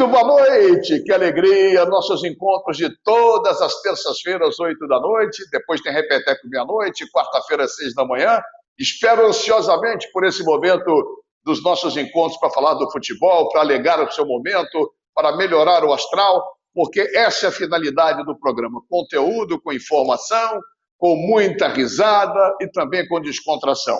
Muito boa noite, que alegria! Nossos encontros de todas as terças-feiras, oito da noite, depois tem Repeteco meia-noite, quarta-feira, seis da manhã. Espero ansiosamente por esse momento dos nossos encontros para falar do futebol, para alegar o seu momento, para melhorar o astral, porque essa é a finalidade do programa: conteúdo com informação, com muita risada e também com descontração.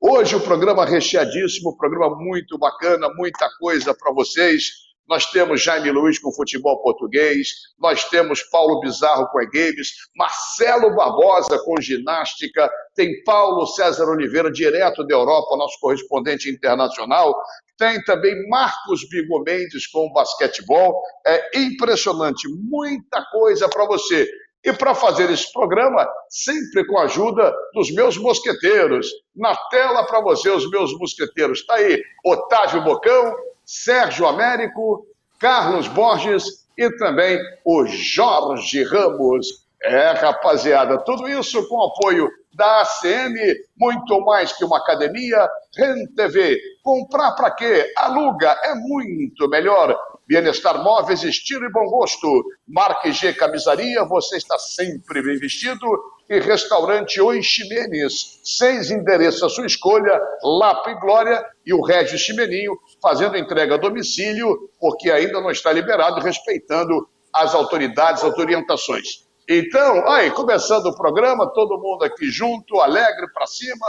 Hoje o programa recheadíssimo, programa muito bacana, muita coisa para vocês nós temos Jaime Luiz com futebol português, nós temos Paulo Bizarro com e-games, Marcelo Barbosa com ginástica, tem Paulo César Oliveira, direto da Europa, nosso correspondente internacional, tem também Marcos Bigo Mendes com basquetebol. É impressionante, muita coisa para você. E para fazer esse programa, sempre com a ajuda dos meus mosqueteiros. Na tela para você, os meus mosqueteiros. Está aí, Otávio Bocão, Sérgio Américo, Carlos Borges e também o Jorge Ramos. É, rapaziada, tudo isso com apoio da ACM, muito mais que uma academia, RenTV. Comprar para quê? Aluga, é muito melhor. Bienestar Móveis, estilo e bom gosto. Marque G Camisaria, você está sempre bem vestido e restaurante Oi Ximenes. Seis endereços à sua escolha, Lapa e Glória e o Regis Ximeninho fazendo entrega a domicílio, porque ainda não está liberado, respeitando as autoridades, as orientações. Então, aí, começando o programa, todo mundo aqui junto, alegre para cima.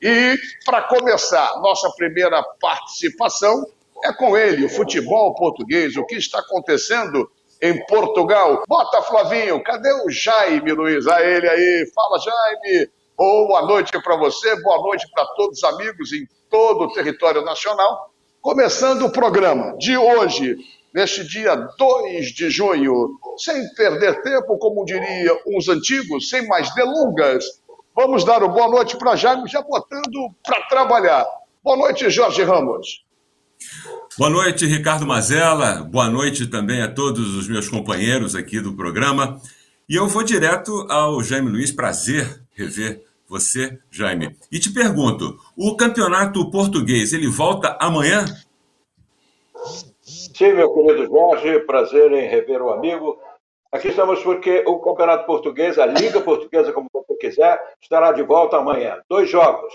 E, para começar, nossa primeira participação é com ele, o futebol português, o que está acontecendo em Portugal. Bota, Flavinho, cadê o Jaime, Luiz? A ele aí, fala, Jaime. Boa noite para você, boa noite para todos os amigos em todo o território nacional. Começando o programa de hoje, neste dia 2 de junho, sem perder tempo, como diria uns antigos, sem mais delongas, vamos dar o boa noite para Jaime, já botando para trabalhar. Boa noite, Jorge Ramos. Boa noite, Ricardo Mazella. Boa noite também a todos os meus companheiros aqui do programa. E eu vou direto ao Jaime Luiz. Prazer rever você, Jaime. E te pergunto, o campeonato português, ele volta amanhã? Sim, meu querido Jorge, prazer em rever o amigo. Aqui estamos porque o Campeonato Português, a Liga Portuguesa, como você quiser, estará de volta amanhã. Dois jogos,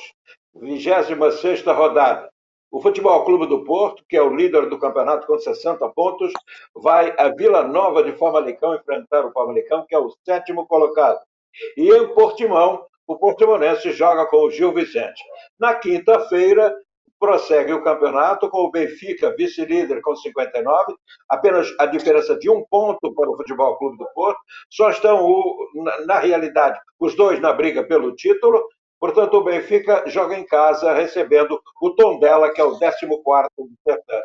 26 rodada. O Futebol Clube do Porto, que é o líder do campeonato com 60 pontos, vai a Vila Nova de Famalicão enfrentar o Famalicão, que é o sétimo colocado. E em Portimão, o Portimonense joga com o Gil Vicente. Na quinta-feira, prossegue o campeonato com o Benfica vice-líder com 59, apenas a diferença de um ponto para o Futebol Clube do Porto. Só estão, o, na, na, realidade, os dois na briga pelo título. Portanto, o Benfica joga em casa, recebendo o Tondela, que é o 14 do certame.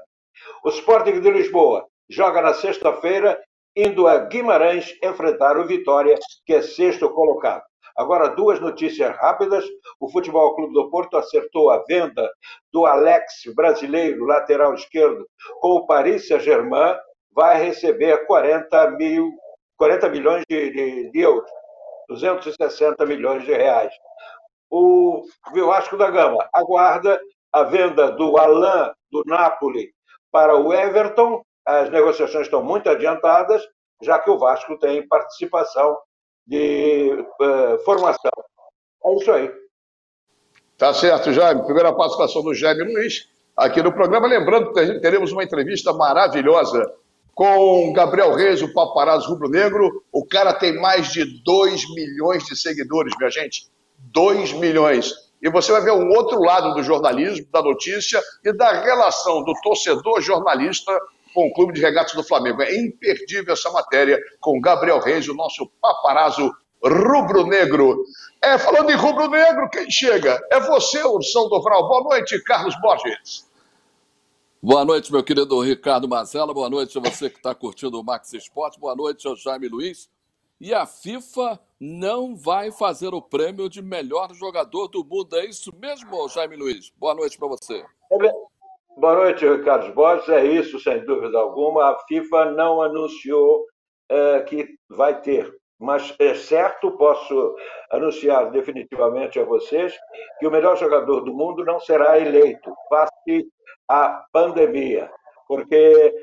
O Sporting de Lisboa joga na sexta-feira, indo a Guimarães enfrentar o Vitória, que é sexto colocado. Agora, duas notícias rápidas. O Futebol Clube do Porto acertou a venda do Alex brasileiro, lateral esquerdo, com o Paris Saint-Germain, vai receber 40, mil, 40 milhões de, de, de euros, 260 milhões de reais. O Vasco da Gama aguarda a venda do Alain do Napoli para o Everton. As negociações estão muito adiantadas, já que o Vasco tem participação de uh, formação. É isso aí. Tá certo, Jaime. Primeira participação do Jaime Luiz aqui no programa. Lembrando que teremos uma entrevista maravilhosa com Gabriel Reis, o paparazzo rubro-negro. O cara tem mais de 2 milhões de seguidores, minha gente. 2 milhões. E você vai ver um outro lado do jornalismo, da notícia e da relação do torcedor jornalista com o Clube de Regatas do Flamengo. É imperdível essa matéria com Gabriel Reis, o nosso paparazzo rubro-negro. É, falando em rubro-negro, quem chega? É você, Ursão Dovral. Boa noite, Carlos Borges. Boa noite, meu querido Ricardo Mazella. Boa noite a você que está curtindo o Max Esporte. Boa noite ao Jaime Luiz. E a FIFA não vai fazer o prêmio de melhor jogador do mundo. É isso mesmo, Jaime Luiz? Boa noite para você. É Boa noite, Ricardo Borges. É isso, sem dúvida alguma. A FIFA não anunciou é, que vai ter, mas é certo, posso anunciar definitivamente a vocês que o melhor jogador do mundo não será eleito, face à pandemia, porque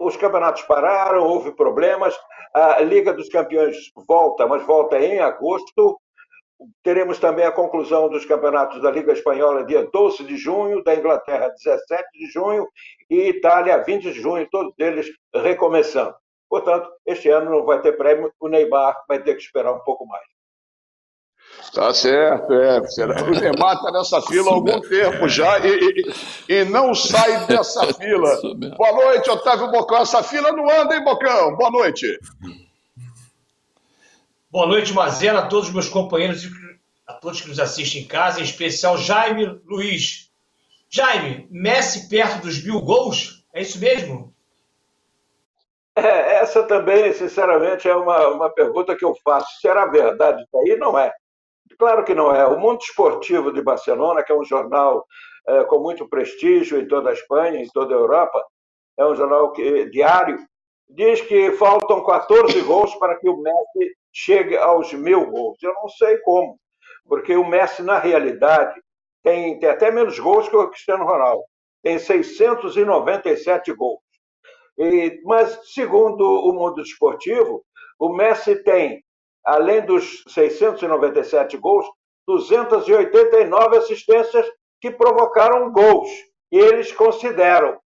os campeonatos pararam, houve problemas. A Liga dos Campeões volta, mas volta em agosto. Teremos também a conclusão dos campeonatos da Liga Espanhola dia 12 de junho, da Inglaterra 17 de junho e Itália 20 de junho, todos eles recomeçando. Portanto, este ano não vai ter prêmio, o Neymar vai ter que esperar um pouco mais. Tá certo, é. O Neymar está nessa fila há algum tempo já e, e, e, não sai dessa fila. Boa noite, Otávio Bocão. Essa fila não anda, hein, Bocão? Boa noite. Boa noite, Mazela, a todos os meus companheiros e a todos que nos assistem em casa, em especial Jaime Luiz. Jaime, Messi perto dos mil gols? É isso mesmo? É, essa também, sinceramente, é uma, uma pergunta que eu faço. Será verdade isso aí? Não é. Claro que não é. O Mundo Esportivo de Barcelona, que é um jornal é, com muito prestígio em toda a Espanha, em toda a Europa, é um jornal que, diário, diz que faltam 14 gols para que o Messi chegue aos mil gols. Eu não sei como, porque o Messi, na realidade, tem, tem até menos gols que o Cristiano Ronaldo. Tem 697 gols. E, mas, segundo o mundo esportivo, o Messi tem além dos 697 gols, 289 assistências que provocaram gols. E eles consideram,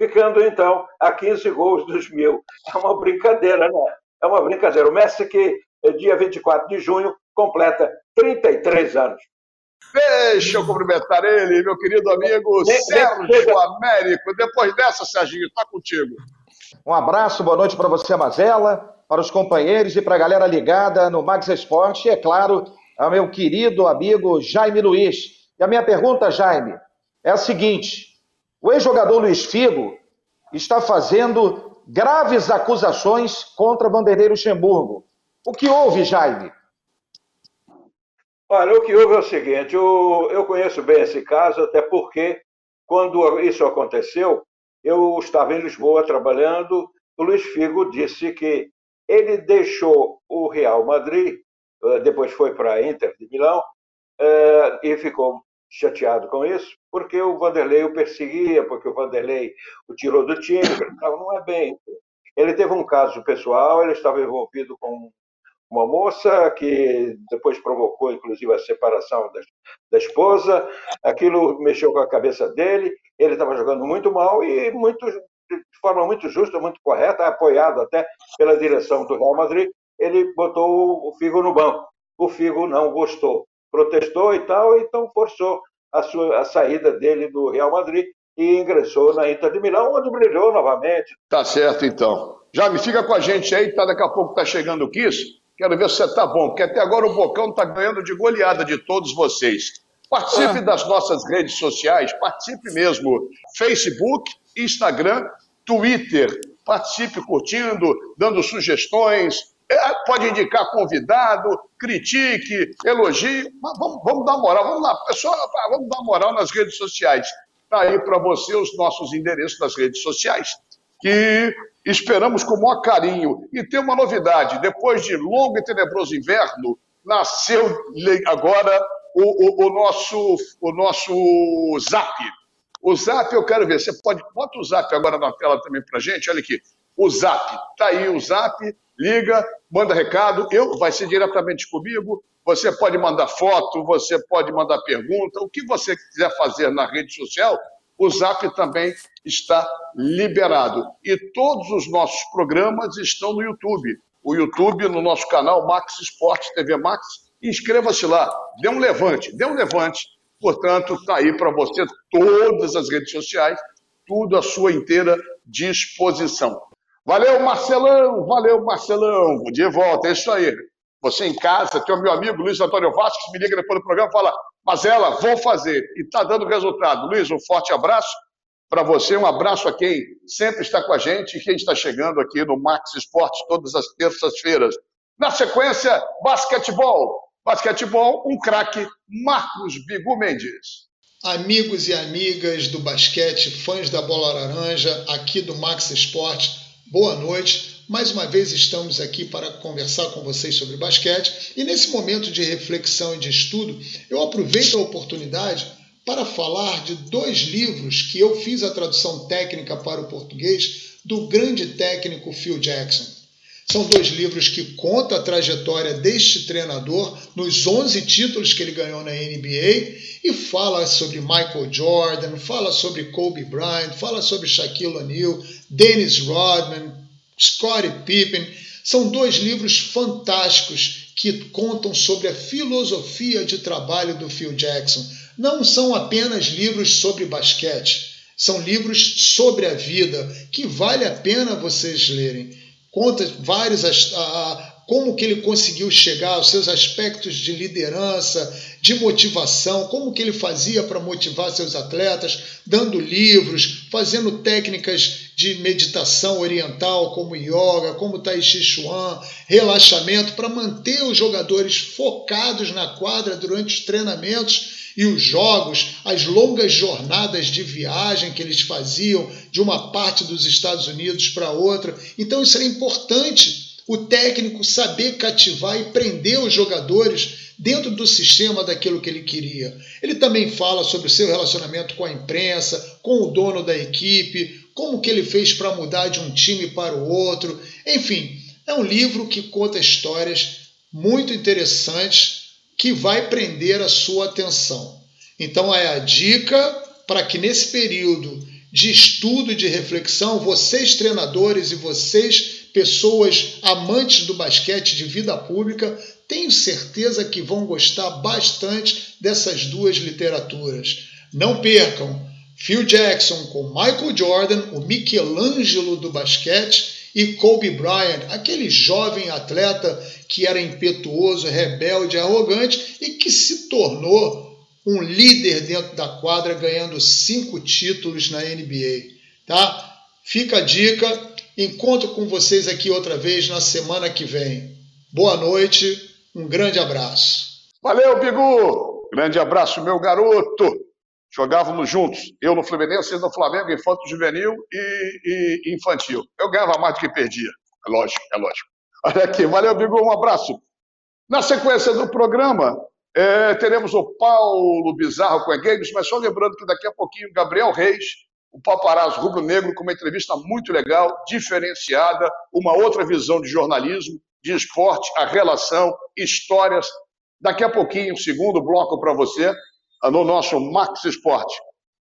ficando então a 15 gols dos mil. É uma brincadeira, né? É uma brincadeira. O Messi, que eh, dia 24 de junho, completa 33 anos. Deixa eu cumprimentar ele, meu querido amigo de, Sérgio de... Américo. Depois dessa, Serginho, está contigo. Um abraço, boa noite para você, Mazela para os companheiros e para a galera ligada no Max Esporte e, é claro, ao meu querido amigo Jaime Luiz. E a minha pergunta, Jaime, é a seguinte: o ex-jogador Luiz Figo está fazendo graves acusações contra Vanderlei Luxemburgo. O que houve, Jaime? Olha, o que houve é o seguinte: eu, eu conheço bem esse caso, até porque, quando isso aconteceu, eu estava em Lisboa trabalhando. O Luiz Figo disse que ele deixou o Real Madrid, eh, depois foi para a Inter de Milão, eh, e ficou chateado com isso, porque o Vanderlei o perseguia, porque o Vanderlei o tirou do time. Não é bem. Ele teve um caso pessoal, ele estava envolvido com uma moça que depois provocou, inclusive, a separação da, da esposa. Aquilo mexeu com a cabeça dele. Ele estava jogando muito mal e muito de forma muito justa, muito correta, apoiado até pela direção do Real Madrid, ele botou o Figo no banco. O Figo não gostou, protestou e tal, então forçou a, sua, a saída dele do Real Madrid e ingressou na Inter de Milão, onde brilhou novamente. Tá certo, então. Já me fica com a gente aí, tá, daqui a pouco tá chegando o Kiss. Quero ver se você tá bom, porque até agora o Bocão tá ganhando de goleada de todos vocês. Participe ah. das nossas redes sociais, participe mesmo. Facebook, Instagram, Twitter. Participe curtindo, dando sugestões. É, pode indicar convidado, critique, elogie. Mas vamos, vamos dar moral, vamos lá, pessoal, vamos dar moral nas redes sociais. Está aí para você os nossos endereços das redes sociais, que esperamos com o maior carinho. E tem uma novidade: depois de longo e tenebroso inverno, nasceu agora o, o, o nosso, o nosso Zap. O Zap, eu quero ver, você pode, bota o Zap agora na tela também para gente, olha aqui. O Zap, tá aí o Zap, liga, manda recado, eu vai ser diretamente comigo. Você pode mandar foto, você pode mandar pergunta, o que você quiser fazer na rede social, o Zap também está liberado. E todos os nossos programas estão no YouTube. O YouTube, no nosso canal Max Esporte TV Max, inscreva-se lá, dê um levante, dê um levante Portanto, está aí para você todas as redes sociais, tudo à sua inteira disposição. Valeu, Marcelão! Valeu, Marcelão! De volta, é isso aí. Você em casa, tem o meu amigo Luiz Antônio Vasques, me liga depois do programa e fala, mas ela, vou fazer. E está dando resultado. Luiz, um forte abraço para você, um abraço a quem sempre está com a gente e quem está chegando aqui no Max Esportes todas as terças-feiras. Na sequência, basquetebol. Basquetebol, um craque, Marcos Bigu Mendes. Amigos e amigas do basquete, fãs da bola laranja, aqui do Max Esporte, boa noite. Mais uma vez estamos aqui para conversar com vocês sobre basquete e nesse momento de reflexão e de estudo, eu aproveito a oportunidade para falar de dois livros que eu fiz a tradução técnica para o português do grande técnico Phil Jackson. São dois livros que contam a trajetória deste treinador nos 11 títulos que ele ganhou na NBA e fala sobre Michael Jordan, fala sobre Kobe Bryant, fala sobre Shaquille O'Neal, Dennis Rodman, Scottie Pippen. São dois livros fantásticos que contam sobre a filosofia de trabalho do Phil Jackson. Não são apenas livros sobre basquete, são livros sobre a vida que vale a pena vocês lerem conta vários a, como que ele conseguiu chegar aos seus aspectos de liderança, de motivação, como que ele fazia para motivar seus atletas, dando livros, fazendo técnicas de meditação oriental como yoga, como tai chi chuan, relaxamento para manter os jogadores focados na quadra durante os treinamentos e os jogos, as longas jornadas de viagem que eles faziam de uma parte dos Estados Unidos para outra. Então isso é importante, o técnico saber cativar e prender os jogadores dentro do sistema daquilo que ele queria. Ele também fala sobre o seu relacionamento com a imprensa, com o dono da equipe, como que ele fez para mudar de um time para o outro. Enfim, é um livro que conta histórias muito interessantes que vai prender a sua atenção. Então é a dica para que nesse período de estudo e de reflexão, vocês treinadores e vocês pessoas amantes do basquete de vida pública, tenho certeza que vão gostar bastante dessas duas literaturas. Não percam Phil Jackson com Michael Jordan, o Michelangelo do basquete, e Kobe Bryant, aquele jovem atleta que era impetuoso, rebelde, arrogante e que se tornou um líder dentro da quadra, ganhando cinco títulos na NBA. Tá? Fica a dica. Encontro com vocês aqui outra vez na semana que vem. Boa noite, um grande abraço. Valeu, Bigu! Grande abraço, meu garoto! Jogávamos juntos, eu no Fluminense, no Flamengo, infanto juvenil e, e infantil. Eu ganhava mais do que perdia. É lógico, é lógico. Olha aqui, valeu, Bigu, um abraço. Na sequência do programa, é, teremos o Paulo Bizarro com a Games, mas só lembrando que daqui a pouquinho Gabriel Reis, o paparazzo rubro-negro, com uma entrevista muito legal, diferenciada, uma outra visão de jornalismo, de esporte, a relação, histórias. Daqui a pouquinho, segundo bloco para você, no nosso Max Esporte.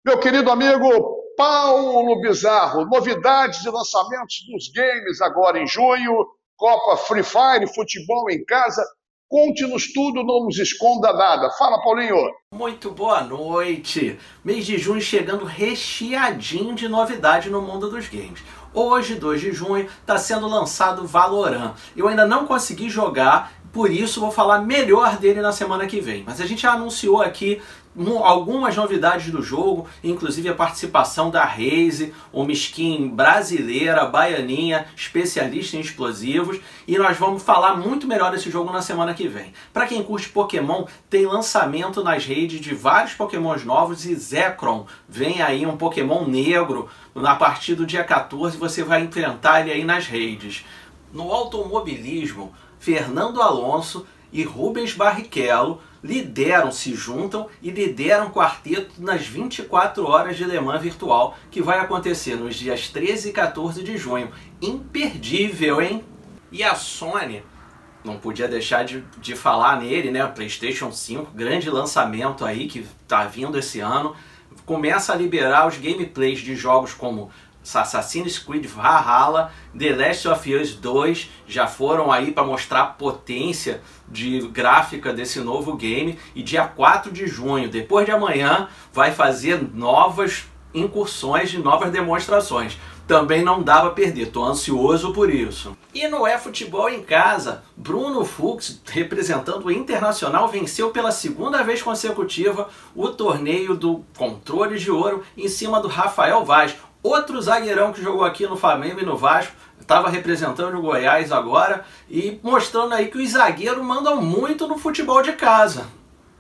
Meu querido amigo Paulo Bizarro, novidades e lançamentos dos games agora em junho, Copa Free Fire, futebol em casa. Conte-nos tudo, não nos esconda nada. Fala, Paulinho. Muito boa noite. Mês de junho chegando recheadinho de novidade no mundo dos games. Hoje, 2 de junho, está sendo lançado Valorant. Eu ainda não consegui jogar, por isso vou falar melhor dele na semana que vem. Mas a gente já anunciou aqui algumas novidades do jogo, inclusive a participação da Raze, uma skin brasileira, baianinha, especialista em explosivos, e nós vamos falar muito melhor desse jogo na semana que vem. Para quem curte Pokémon, tem lançamento nas redes de vários Pokémons novos e Zekrom. Vem aí um Pokémon negro, a partir do dia 14 você vai enfrentar ele aí nas redes. No automobilismo, Fernando Alonso e Rubens Barrichello lideram, se juntam e lideram o quarteto nas 24 horas de Le Mans virtual, que vai acontecer nos dias 13 e 14 de junho. Imperdível, hein? E a Sony, não podia deixar de, de falar nele, né? PlayStation 5, grande lançamento aí que tá vindo esse ano. Começa a liberar os gameplays de jogos como Assassin's Creed Valhalla, The Last of Us 2 já foram aí para mostrar a potência de gráfica desse novo game e dia 4 de junho, depois de amanhã, vai fazer novas incursões de novas demonstrações. Também não dá para perder, tô ansioso por isso. E no é futebol em casa, Bruno Fux, representando o Internacional, venceu pela segunda vez consecutiva o torneio do controle de ouro em cima do Rafael Vaz, Outro zagueirão que jogou aqui no Flamengo e no Vasco, estava representando o Goiás agora e mostrando aí que os zagueiros mandam muito no futebol de casa.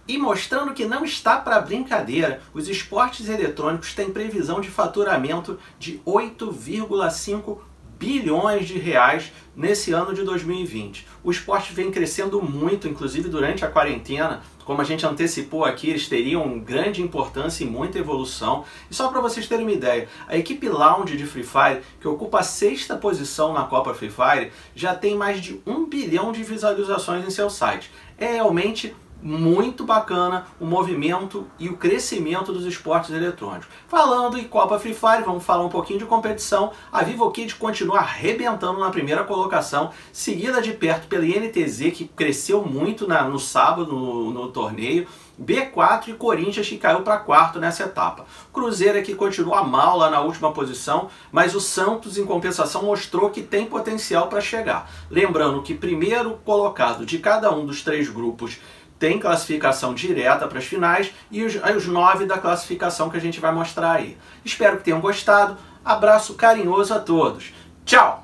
E mostrando que não está para brincadeira, os esportes eletrônicos têm previsão de faturamento de 8,5 bilhões de reais nesse ano de 2020. O esporte vem crescendo muito, inclusive durante a quarentena. Como a gente antecipou aqui, eles teriam grande importância e muita evolução. E só para vocês terem uma ideia, a equipe Lounge de Free Fire, que ocupa a sexta posição na Copa Free Fire, já tem mais de um bilhão de visualizações em seu site. É realmente muito bacana o movimento e o crescimento dos esportes eletrônicos. Falando em Copa Free Fire, vamos falar um pouquinho de competição. A Vivo Kid continua arrebentando na primeira colocação, seguida de perto pela INTZ, que cresceu muito na, no sábado no, no torneio. B4 e Corinthians que caiu para quarto nessa etapa. Cruzeiro é que continua mal lá na última posição, mas o Santos em compensação mostrou que tem potencial para chegar. Lembrando que primeiro colocado de cada um dos três grupos tem classificação direta para as finais e os, os nove da classificação que a gente vai mostrar aí. Espero que tenham gostado. Abraço carinhoso a todos. Tchau!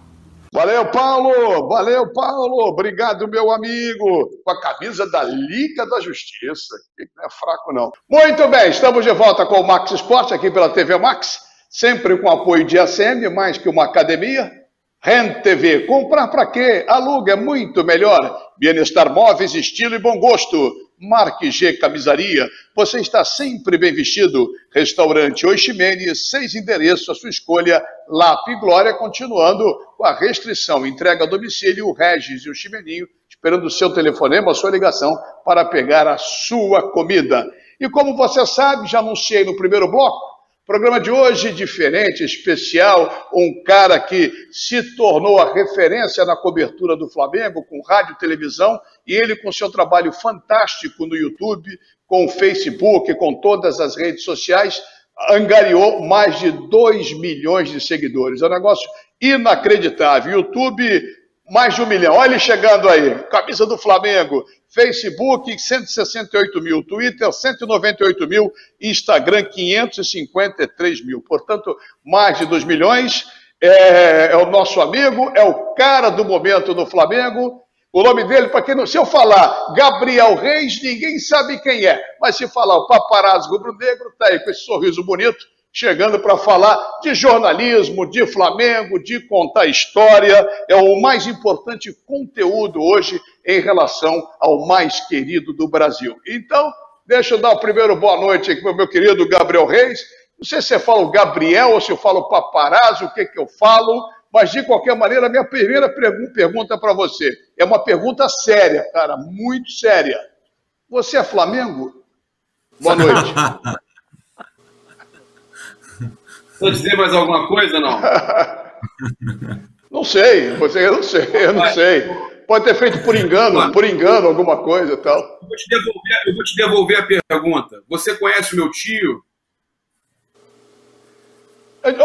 Valeu, Paulo! Valeu, Paulo! Obrigado, meu amigo! Com a camisa da Liga da Justiça. Não é fraco, não. Muito bem, estamos de volta com o Max Esporte aqui pela TV Max, sempre com apoio de ACM, mais que uma academia. Rent TV, comprar para quê? Aluga é muito melhor. Bienestar Móveis, estilo e bom gosto. Marque G Camisaria, você está sempre bem vestido. Restaurante Oiximene, seis endereços, a sua escolha. Lap Glória, continuando com a restrição. Entrega a domicílio, o Regis e o Chimeninho, esperando o seu telefonema, a sua ligação, para pegar a sua comida. E como você sabe, já anunciei no primeiro bloco, Programa de hoje diferente, especial, um cara que se tornou a referência na cobertura do Flamengo com rádio e televisão, e ele com seu trabalho fantástico no YouTube, com o Facebook, com todas as redes sociais, angariou mais de 2 milhões de seguidores. É um negócio inacreditável. YouTube mais de um milhão. Olha ele chegando aí. Camisa do Flamengo. Facebook, 168 mil. Twitter, 198 mil. Instagram, 553 mil. Portanto, mais de 2 milhões. É, é, o nosso amigo, é o cara do momento do Flamengo. O nome dele, para quem não. Se eu falar Gabriel Reis, ninguém sabe quem é. Mas se falar o paparazzo rubro-negro, tá aí com esse sorriso bonito chegando para falar de jornalismo, de Flamengo, de contar história. É o mais importante conteúdo hoje em relação ao mais querido do Brasil. Então, deixa eu dar o primeiro boa noite aqui para o meu querido Gabriel Reis. Não sei se fala o Gabriel ou se eu falo paparazzo, o que, que eu falo, mas de qualquer maneira, a minha primeira pergunta para você é uma pergunta séria, cara, muito séria. Você é Flamengo? Boa noite. Vou dizer mais alguma coisa, não? não sei, você, eu não sei, eu não sei. Pode ter feito por engano, por engano, alguma coisa e tal. Eu vou, te devolver, eu vou te devolver a pergunta. Você conhece o meu tio?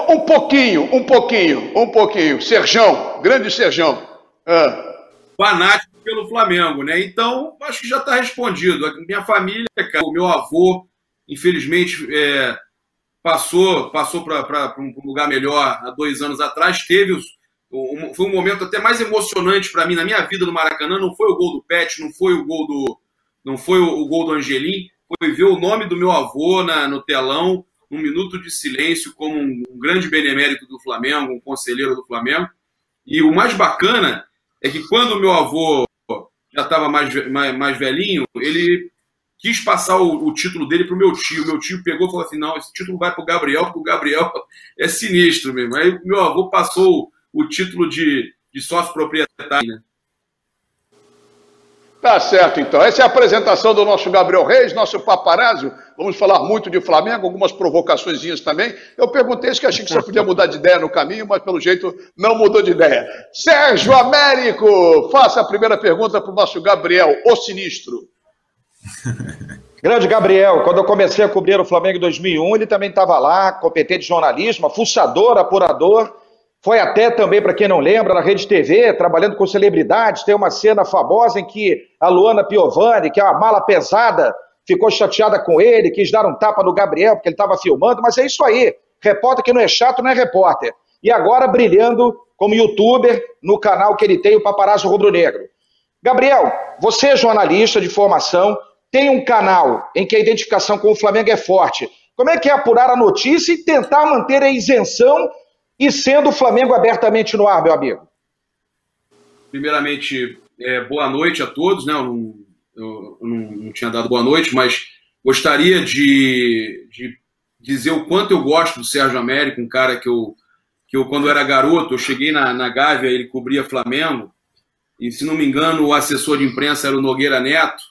Um pouquinho, um pouquinho, um pouquinho. Serjão, grande Serjão. Ah. Fanático pelo Flamengo, né? Então, acho que já está respondido. Minha família, cara, o meu avô, infelizmente, é, passou passou para um lugar melhor há dois anos atrás. Teve os, um, foi um momento até mais emocionante para mim na minha vida no Maracanã. Não foi o gol do Pet, não foi o gol do não foi o, o gol do Angelim, foi ver o nome do meu avô na, no telão, um minuto de silêncio como um, um grande benemérito do Flamengo, um conselheiro do Flamengo. E o mais bacana é que quando o meu avô já estava mais, mais, mais velhinho, ele quis passar o, o título dele para o meu tio. Meu tio pegou e falou assim: não, esse título vai para o Gabriel, porque o Gabriel é sinistro mesmo. Aí meu avô passou o título de, de sócio proprietário. Né? Tá certo, então. Essa é a apresentação do nosso Gabriel Reis, nosso paparazzo. Vamos falar muito de Flamengo, algumas provocações também. Eu perguntei se que achei que você podia mudar de ideia no caminho, mas pelo jeito não mudou de ideia. Sérgio Américo, faça a primeira pergunta para o nosso Gabriel, o sinistro. Grande Gabriel, quando eu comecei a cobrir o Flamengo em 2001, ele também estava lá, competente de jornalismo, fuçador, apurador. Foi até também, para quem não lembra, na Rede TV, trabalhando com celebridades. Tem uma cena famosa em que a Luana Piovani, que é uma mala pesada, ficou chateada com ele, quis dar um tapa no Gabriel, porque ele estava filmando. Mas é isso aí. Repórter que não é chato não é repórter. E agora brilhando como youtuber no canal que ele tem, o Paparazzo Rubro Negro. Gabriel, você é jornalista de formação, tem um canal em que a identificação com o Flamengo é forte. Como é que é apurar a notícia e tentar manter a isenção e sendo o Flamengo abertamente no ar, meu amigo? Primeiramente, é, boa noite a todos, né? Eu não, eu não, não, tinha dado boa noite, mas gostaria de, de dizer o quanto eu gosto do Sérgio Américo, um cara que eu, que eu quando era garoto, eu cheguei na, na Gávea, ele cobria Flamengo, e se não me engano, o assessor de imprensa era o Nogueira Neto,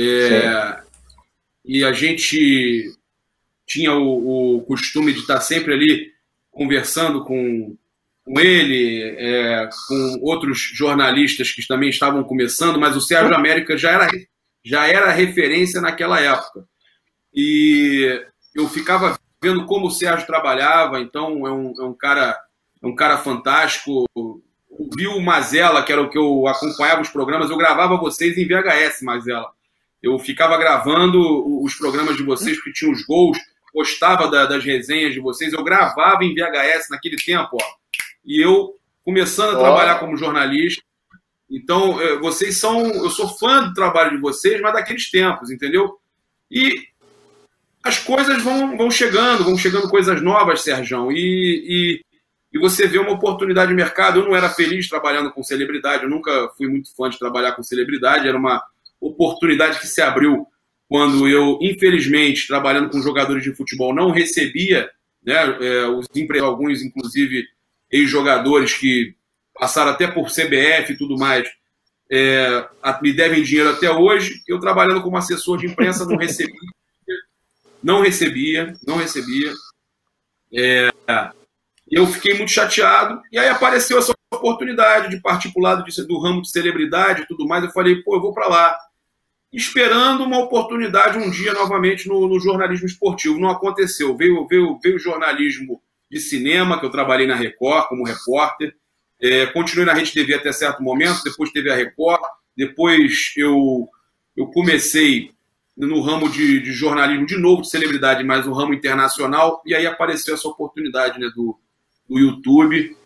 é, e a gente tinha o, o, costume de estar sempre ali conversando com, com ele, é, com outros jornalistas que também estavam começando, mas o Sérgio América já era, já era referência naquela época. E eu ficava vendo como o Sérgio trabalhava, então é um, é um cara é um cara fantástico. Viu o Mazela, que era o que eu acompanhava os programas, eu gravava vocês em VHS, Mazela. Eu ficava gravando os programas de vocês, porque tinha os gols, gostava da, das resenhas de vocês, eu gravava em VHS naquele tempo, ó. E eu começando a trabalhar como jornalista. Então, é, vocês são. Eu sou fã do trabalho de vocês, mas daqueles tempos, entendeu? E as coisas vão, vão chegando, vão chegando coisas novas, Sérgio. E, e, e, você vê uma oportunidade de mercado. Eu não era feliz trabalhando com celebridade, eu nunca fui muito fã de trabalhar com celebridade, era uma oportunidade que se abriu quando eu, infelizmente, trabalhando com jogadores de futebol, não recebia, né, é, os alguns, inclusive, ex-jogadores que passaram até por CBF e tudo mais, é, me devem dinheiro até hoje. Eu, trabalhando como assessor de imprensa, não recebia. Não recebia, não recebia. É, eu fiquei muito chateado. E aí apareceu essa oportunidade de partir para o lado de, do ramo de celebridade e tudo mais. Eu falei, pô, eu vou para lá esperando uma oportunidade um dia novamente no, no jornalismo esportivo. Não aconteceu. Veio, veio, veio o jornalismo de cinema, que eu trabalhei na Record como repórter. É, continuei na Rede TV até certo momento, depois teve a Record, depois eu, eu comecei no ramo de, de, jornalismo, de novo, de celebridade, mas no ramo internacional, e aí apareceu essa oportunidade né, do, do YouTube.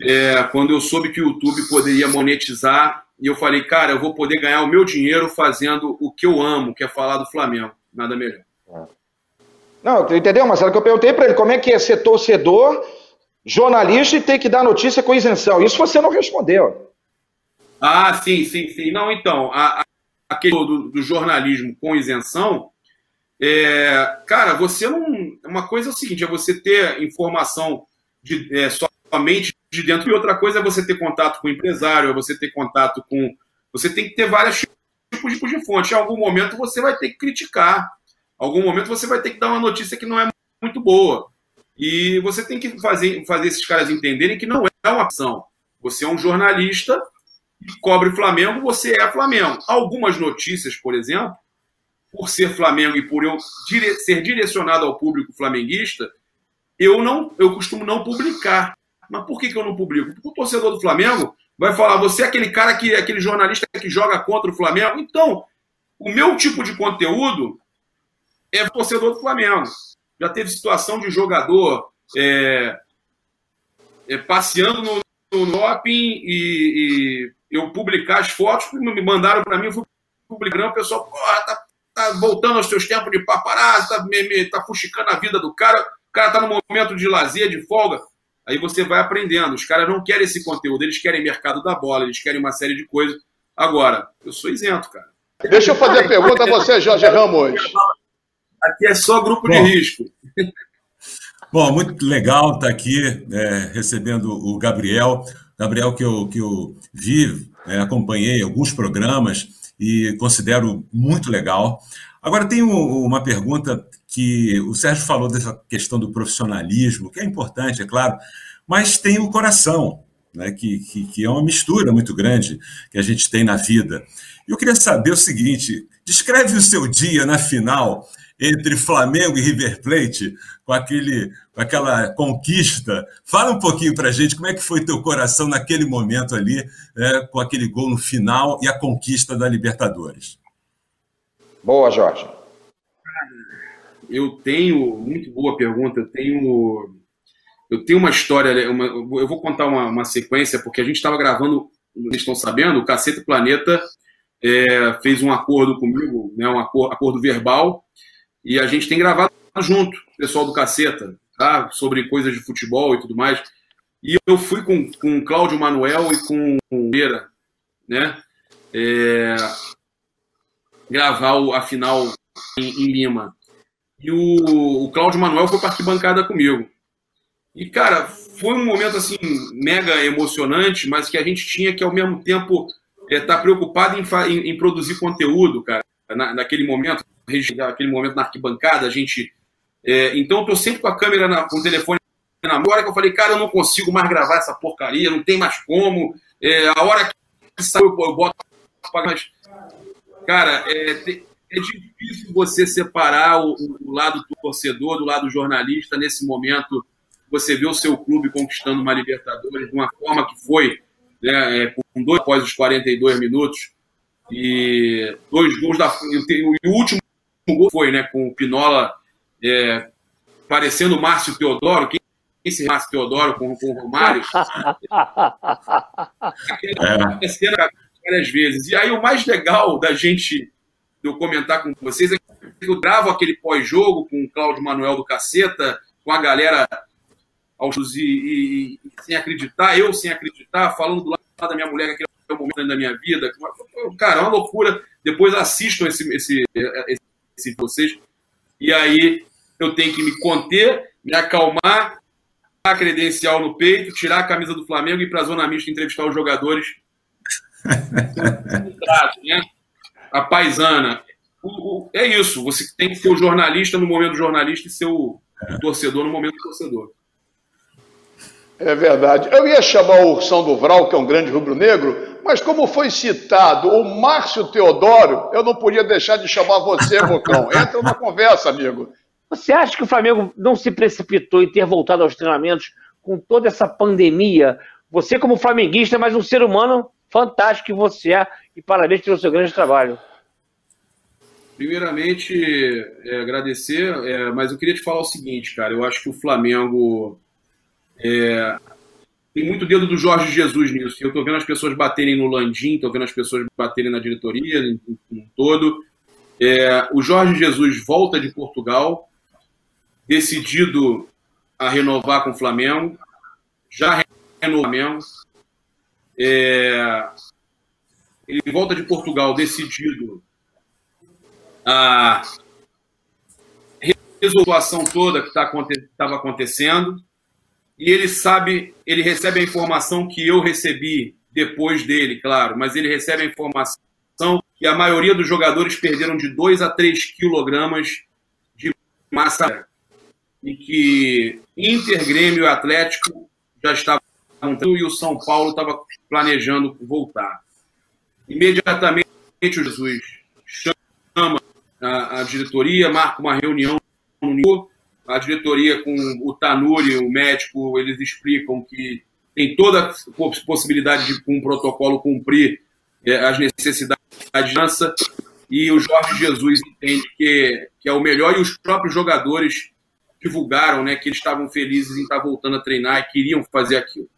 É, quando eu soube que o YouTube poderia monetizar e eu falei, cara, eu vou poder ganhar o meu dinheiro fazendo o que eu amo, que é falar do Flamengo. Nada melhor. Não, entendeu, Marcelo? Que eu perguntei para ele como é que é ser torcedor, jornalista e ter que dar notícia com isenção. Isso você não respondeu. Ah, sim, sim, sim. Não, então, a, a questão do, do jornalismo com isenção, é, cara, você não. Uma coisa é o seguinte: é você ter informação de, é, somente de dentro. E outra coisa é você ter contato com o empresário, é você ter contato com. Você tem que ter vários tipos, de fontes. Em algum momento você vai ter que criticar. Em algum momento você vai ter que dar uma notícia que não é muito boa. E você tem que fazer, fazer esses caras entenderem que não é uma ação. Você é um jornalista cobre Flamengo, você é Flamengo. Algumas notícias, por exemplo, por ser Flamengo e por eu dire ser direcionado ao público flamenguista, eu não eu costumo não publicar. Mas por que, que eu não publico? Porque o torcedor do Flamengo vai falar: você é aquele cara que é aquele jornalista que joga contra o Flamengo. Então, o meu tipo de conteúdo é torcedor do Flamengo. Já teve situação de jogador é, é, passeando no, no shopping e, e, eu publicar as fotos me mandaram para mim, eu fui publicando, o pessoal, porra, tá, tá voltando aos seus tempos de paparazzi, tá, me, me, tá fuxicando a vida do cara, o cara tá no momento de lazer, de folga. Aí você vai aprendendo. Os caras não querem esse conteúdo, eles querem mercado da bola, eles querem uma série de coisas. Agora, eu sou isento, cara. Deixa eu fazer a pergunta a você, Jorge Ramos. Aqui é só grupo Bom. de risco. Bom, muito legal estar aqui é, recebendo o Gabriel. Gabriel, que eu, que eu vi, é, acompanhei alguns programas e considero muito legal. Agora, tem uma pergunta que o Sérgio falou dessa questão do profissionalismo, que é importante, é claro, mas tem o coração, né, que, que, que, é uma mistura muito grande que a gente tem na vida. Eu queria saber o seguinte: descreve o seu dia na final entre Flamengo e River Plate, com, aquele, com aquela conquista. Fala um pouquinho para a gente como é que foi teu coração naquele momento ali, né, com aquele gol no final e a conquista da Libertadores. Boa, Jorge eu tenho, muito boa pergunta, eu tenho, eu tenho uma história, uma, eu vou contar uma, uma sequência, porque a gente estava gravando, vocês estão sabendo, o Caceta Planeta é, fez um acordo comigo, né, um acordo, acordo verbal, e a gente tem gravado junto, pessoal do Caceta. tá? sobre coisas de futebol e tudo mais. E eu fui com, com o Cláudio Manuel e com o Beira, né? É, gravar a final em, em Lima. E o, o Cláudio Manuel foi para arquibancada comigo. E, cara, foi um momento assim mega emocionante, mas que a gente tinha que ao mesmo tempo estar é, tá preocupado em, em, em, produzir conteúdo, cara. Na, naquele momento, naquele momento na arquibancada, a gente. É, então, eu tô sempre com a câmera, na, com o telefone na mão. Hora que eu falei, cara, eu não consigo mais gravar essa porcaria, não tem mais como. É, a hora que saiu, eu, eu boto. Mas, cara, é, é difícil você separar o, o lado do torcedor do lado jornalista nesse momento você vê o seu clube conquistando uma Libertadores de uma forma que foi, né, é, com dois após os 42 minutos, e dois gols da. E o último gol foi né, com o Pinola é, parecendo o Márcio Teodoro. Quem esse Márcio Teodoro com, com o Romário? é. várias vezes. E aí o mais legal da gente eu comentar com vocês é que eu gravo aquele pós-jogo com o Cláudio Manuel do Caceta, com a galera aos e, e, sem acreditar, eu sem acreditar, falando do lado da minha mulher que é o momento da minha vida. Cara, é uma loucura. Depois assistam esse, esse, esse vocês. E aí eu tenho que me conter, me acalmar, a credencial no peito, tirar a camisa do Flamengo e ir para a zona mista entrevistar os jogadores. né? A paisana. O, o, é isso. Você tem que ser o jornalista no momento do jornalista e ser o, o torcedor no momento do torcedor. É verdade. Eu ia chamar o Ursão do Vral, que é um grande rubro-negro, mas como foi citado o Márcio Teodoro, eu não podia deixar de chamar você, Bocão. Entra na conversa, amigo. Você acha que o Flamengo não se precipitou em ter voltado aos treinamentos com toda essa pandemia? Você, como flamenguista, é mais um ser humano fantástico que você é, e parabéns pelo seu grande trabalho. Primeiramente, é, agradecer, é, mas eu queria te falar o seguinte, cara. Eu acho que o Flamengo é, tem muito dedo do Jorge Jesus nisso. Eu estou vendo as pessoas baterem no Landim, estou vendo as pessoas baterem na diretoria, em todo. É, o Jorge Jesus volta de Portugal, decidido a renovar com o Flamengo, já renovou o Flamengo. É, ele volta de Portugal decidido a situação toda que estava tá, acontecendo. E ele sabe, ele recebe a informação que eu recebi depois dele, claro, mas ele recebe a informação que a maioria dos jogadores perderam de 2 a 3 quilogramas de massa. E que Inter, Grêmio e Atlético já estavam e o São Paulo estava planejando voltar. Imediatamente o Jesus chama a, a diretoria, marca uma reunião no a diretoria com o Tanuri, o médico, eles explicam que tem toda a possibilidade de, com o protocolo, cumprir é, as necessidades da dança, e o Jorge Jesus entende que, que é o melhor, e os próprios jogadores divulgaram né, que eles estavam felizes em estar voltando a treinar e queriam fazer aquilo.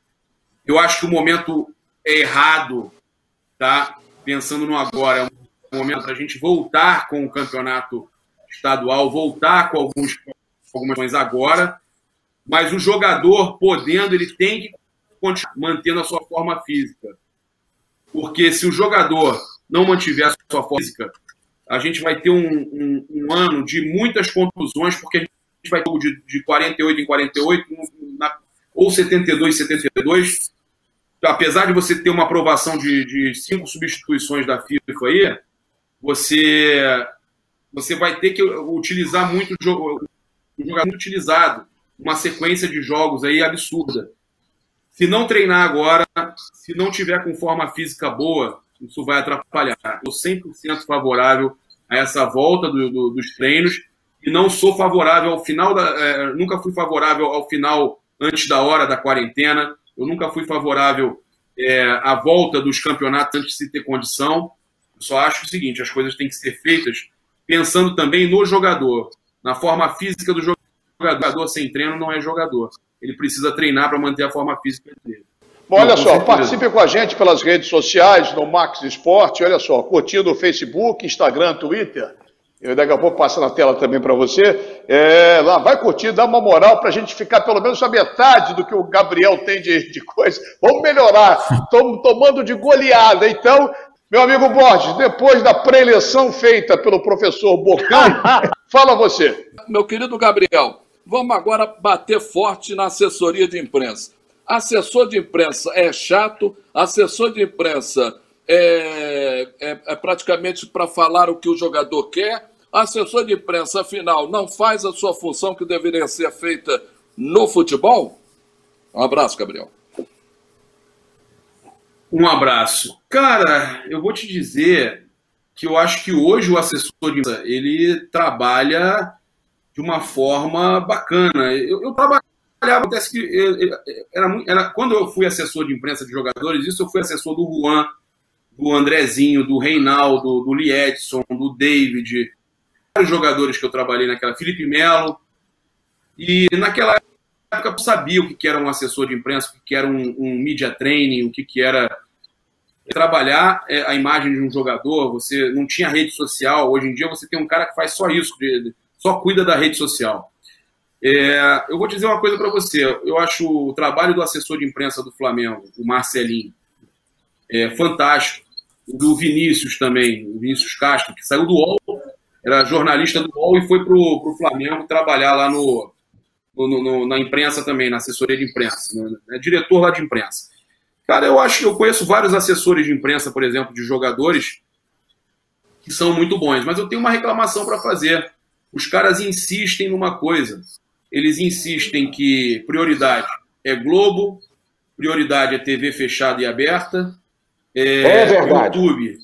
Eu acho que o momento é errado, tá? pensando no agora, é um momento a gente voltar com o campeonato estadual, voltar com alguns algumas coisas agora, mas o jogador podendo, ele tem que continuar mantendo a sua forma física. Porque se o jogador não mantiver a sua forma física, a gente vai ter um, um, um ano de muitas contusões, porque a gente vai de, de 48 em 48, na, ou 72 em 72. Apesar de você ter uma aprovação de, de cinco substituições da FIFA aí, você, você vai ter que utilizar muito um jogador muito utilizado, uma sequência de jogos aí absurda. Se não treinar agora, se não tiver com forma física boa, isso vai atrapalhar. Eu 100% favorável a essa volta do, do, dos treinos e não sou favorável ao final da, é, nunca fui favorável ao final antes da hora da quarentena. Eu nunca fui favorável é, à volta dos campeonatos antes de se ter condição. Eu só acho o seguinte: as coisas têm que ser feitas pensando também no jogador na forma física do jogador. Jogador sem treino não é jogador. Ele precisa treinar para manter a forma física dele. Bom, olha só, participe com a gente pelas redes sociais, no Max Esporte, olha só, curtindo o Facebook, Instagram, Twitter. Eu daqui a pouco passo na tela também para você. É, lá, vai curtir, dá uma moral para a gente ficar pelo menos a metade do que o Gabriel tem de, de coisa. Vamos melhorar. Estamos tomando de goleada. Então, meu amigo Borges, depois da pré-eleição feita pelo professor Bocão, fala você. Meu querido Gabriel, vamos agora bater forte na assessoria de imprensa. Assessor de imprensa é chato, assessor de imprensa é, é, é praticamente para falar o que o jogador quer, assessor de imprensa, afinal, não faz a sua função que deveria ser feita no futebol? Um abraço, Gabriel. Um abraço. Cara, eu vou te dizer que eu acho que hoje o assessor de imprensa, ele trabalha de uma forma bacana. Eu, eu trabalhava, acontece que era, era, quando eu fui assessor de imprensa de jogadores, isso eu fui assessor do Juan, do Andrezinho, do Reinaldo, do Liedson, do David, vários jogadores que eu trabalhei naquela, Felipe Melo. E naquela época eu sabia o que era um assessor de imprensa, o que era um, um media training, o que era trabalhar é, a imagem de um jogador. Você não tinha rede social. Hoje em dia você tem um cara que faz só isso, só cuida da rede social. É, eu vou dizer uma coisa para você. Eu acho o trabalho do assessor de imprensa do Flamengo, o Marcelinho, é fantástico. Do Vinícius também, o Vinícius Castro, que saiu do UOL era jornalista do UOL e foi para o Flamengo trabalhar lá no, no, no, na imprensa também, na assessoria de imprensa, é diretor lá de imprensa. Cara, eu acho que eu conheço vários assessores de imprensa, por exemplo, de jogadores que são muito bons, mas eu tenho uma reclamação para fazer. Os caras insistem numa coisa. Eles insistem que prioridade é Globo, prioridade é TV fechada e aberta, é, é verdade. YouTube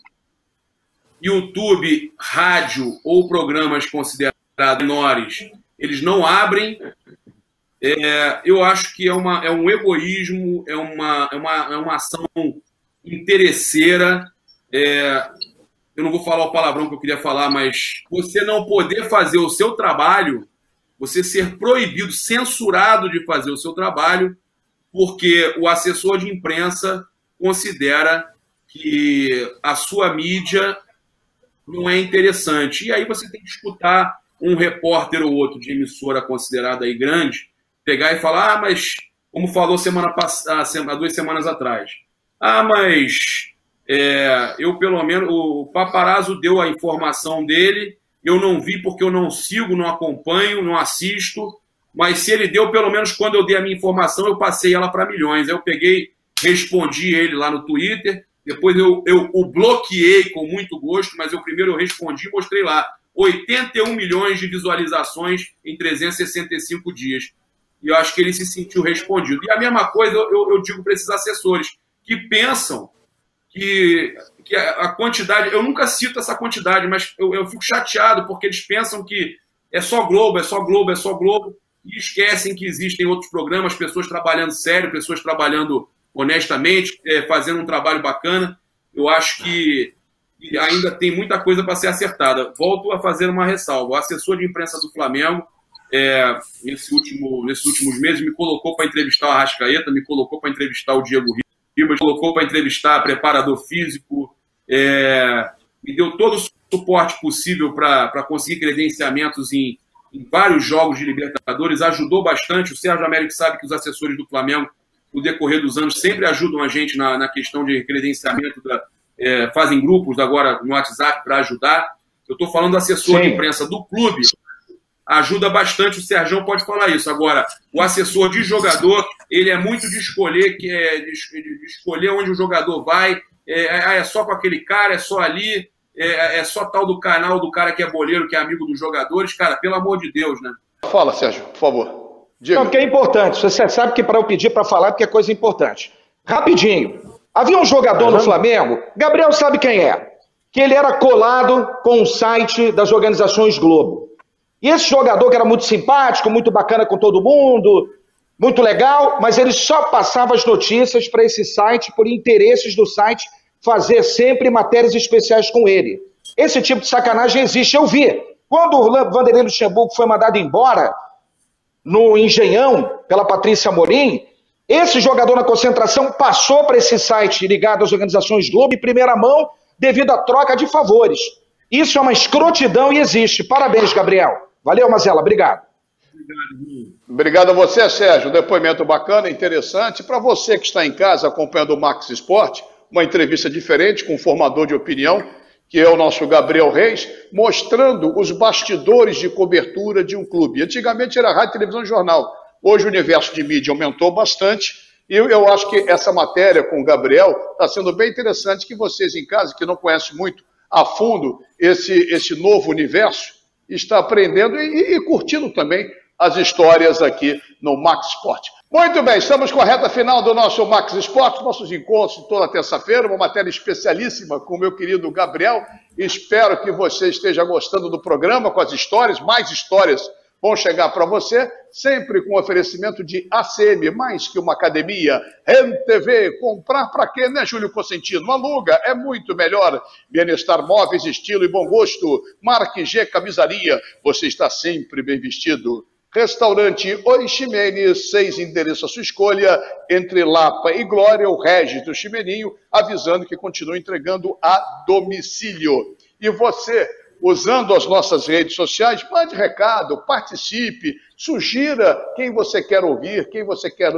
YouTube, rádio ou programas considerados menores, eles não abrem. É, eu acho que é, uma, é um egoísmo, é uma, é uma, é uma ação interesseira. É, eu não vou falar o palavrão que eu queria falar, mas você não poder fazer o seu trabalho, você ser proibido, censurado de fazer o seu trabalho, porque o assessor de imprensa considera que a sua mídia não é interessante. E aí você tem que escutar um repórter ou outro de emissora considerada aí grande, pegar e falar, ah, mas como falou semana passada, há duas semanas atrás. Ah, mas é, eu pelo menos, o paparazzo deu a informação dele, eu não vi porque eu não sigo, não acompanho, não assisto, mas se ele deu, pelo menos quando eu dei a minha informação, eu passei ela para milhões. Aí eu peguei, respondi ele lá no Twitter, depois eu, eu o bloqueei com muito gosto, mas eu primeiro eu respondi e mostrei lá. 81 milhões de visualizações em 365 dias. E eu acho que ele se sentiu respondido. E a mesma coisa eu, eu digo para esses assessores que pensam que, que a quantidade. Eu nunca cito essa quantidade, mas eu, eu fico chateado porque eles pensam que é só Globo, é só Globo, é só Globo, e esquecem que existem outros programas, pessoas trabalhando sério, pessoas trabalhando honestamente, é, fazendo um trabalho bacana. Eu acho que ainda tem muita coisa para ser acertada. Volto a fazer uma ressalva. O assessor de imprensa do Flamengo, é, nesse último, nesses últimos meses, me colocou para entrevistar o Arrascaeta, me colocou para entrevistar o Diego Ribas, colocou para entrevistar preparador físico, é, me deu todo o suporte possível para conseguir credenciamentos em, em vários jogos de Libertadores, ajudou bastante. O Sérgio Américo sabe que os assessores do Flamengo no decorrer dos anos, sempre ajudam a gente na, na questão de credenciamento, da, é, fazem grupos agora no WhatsApp para ajudar. Eu estou falando do assessor Sim. de imprensa do clube, ajuda bastante, o Sérgio pode falar isso. Agora, o assessor de jogador, ele é muito de escolher, que é, de, de escolher onde o jogador vai, é, é, é, só com aquele cara, é só ali, é, é só tal do canal do cara que é boleiro, que é amigo dos jogadores. Cara, pelo amor de Deus, né? Fala, Sérgio, por favor. Diga. Não, porque é importante. Você sabe que para eu pedir para falar, porque é coisa importante. Rapidinho. Havia um jogador no Flamengo, Gabriel sabe quem é, que ele era colado com o site das organizações Globo. E esse jogador que era muito simpático, muito bacana com todo mundo, muito legal, mas ele só passava as notícias para esse site por interesses do site fazer sempre matérias especiais com ele. Esse tipo de sacanagem existe, eu vi. Quando o Vanderlei Luxemburgo foi mandado embora, no Engenhão, pela Patrícia Morim, esse jogador na concentração passou para esse site ligado às organizações Globo em primeira mão devido à troca de favores. Isso é uma escrotidão e existe. Parabéns, Gabriel. Valeu, Mazela. Obrigado. Obrigado a você, Sérgio. Depoimento bacana, interessante. Para você que está em casa acompanhando o Max Esporte, uma entrevista diferente com um formador de opinião, que é o nosso Gabriel Reis, mostrando os bastidores de cobertura de um clube. Antigamente era rádio, televisão e jornal. Hoje o universo de mídia aumentou bastante. E eu, acho que essa matéria com o Gabriel está sendo bem interessante que vocês em casa, que não conhecem muito a fundo esse, esse novo universo, está aprendendo e, e curtindo também as histórias aqui no Max Sport. Muito bem, estamos com a reta final do nosso Max Sport, nossos encontros toda terça-feira, uma matéria especialíssima com o meu querido Gabriel. Espero que você esteja gostando do programa, com as histórias, mais histórias vão chegar para você, sempre com oferecimento de ACM, mais que uma academia, MTV, comprar para quê, né, Júlio Cosentino? Aluga, é muito melhor. Bienestar Móveis, estilo e bom gosto. Marque G Camisaria, você está sempre bem vestido. Restaurante Oiximene, seis endereços à sua escolha, entre Lapa e Glória, o Regis do Chimeninho, avisando que continua entregando a domicílio. E você, usando as nossas redes sociais, mande recado, participe, sugira quem você quer ouvir, quem você quer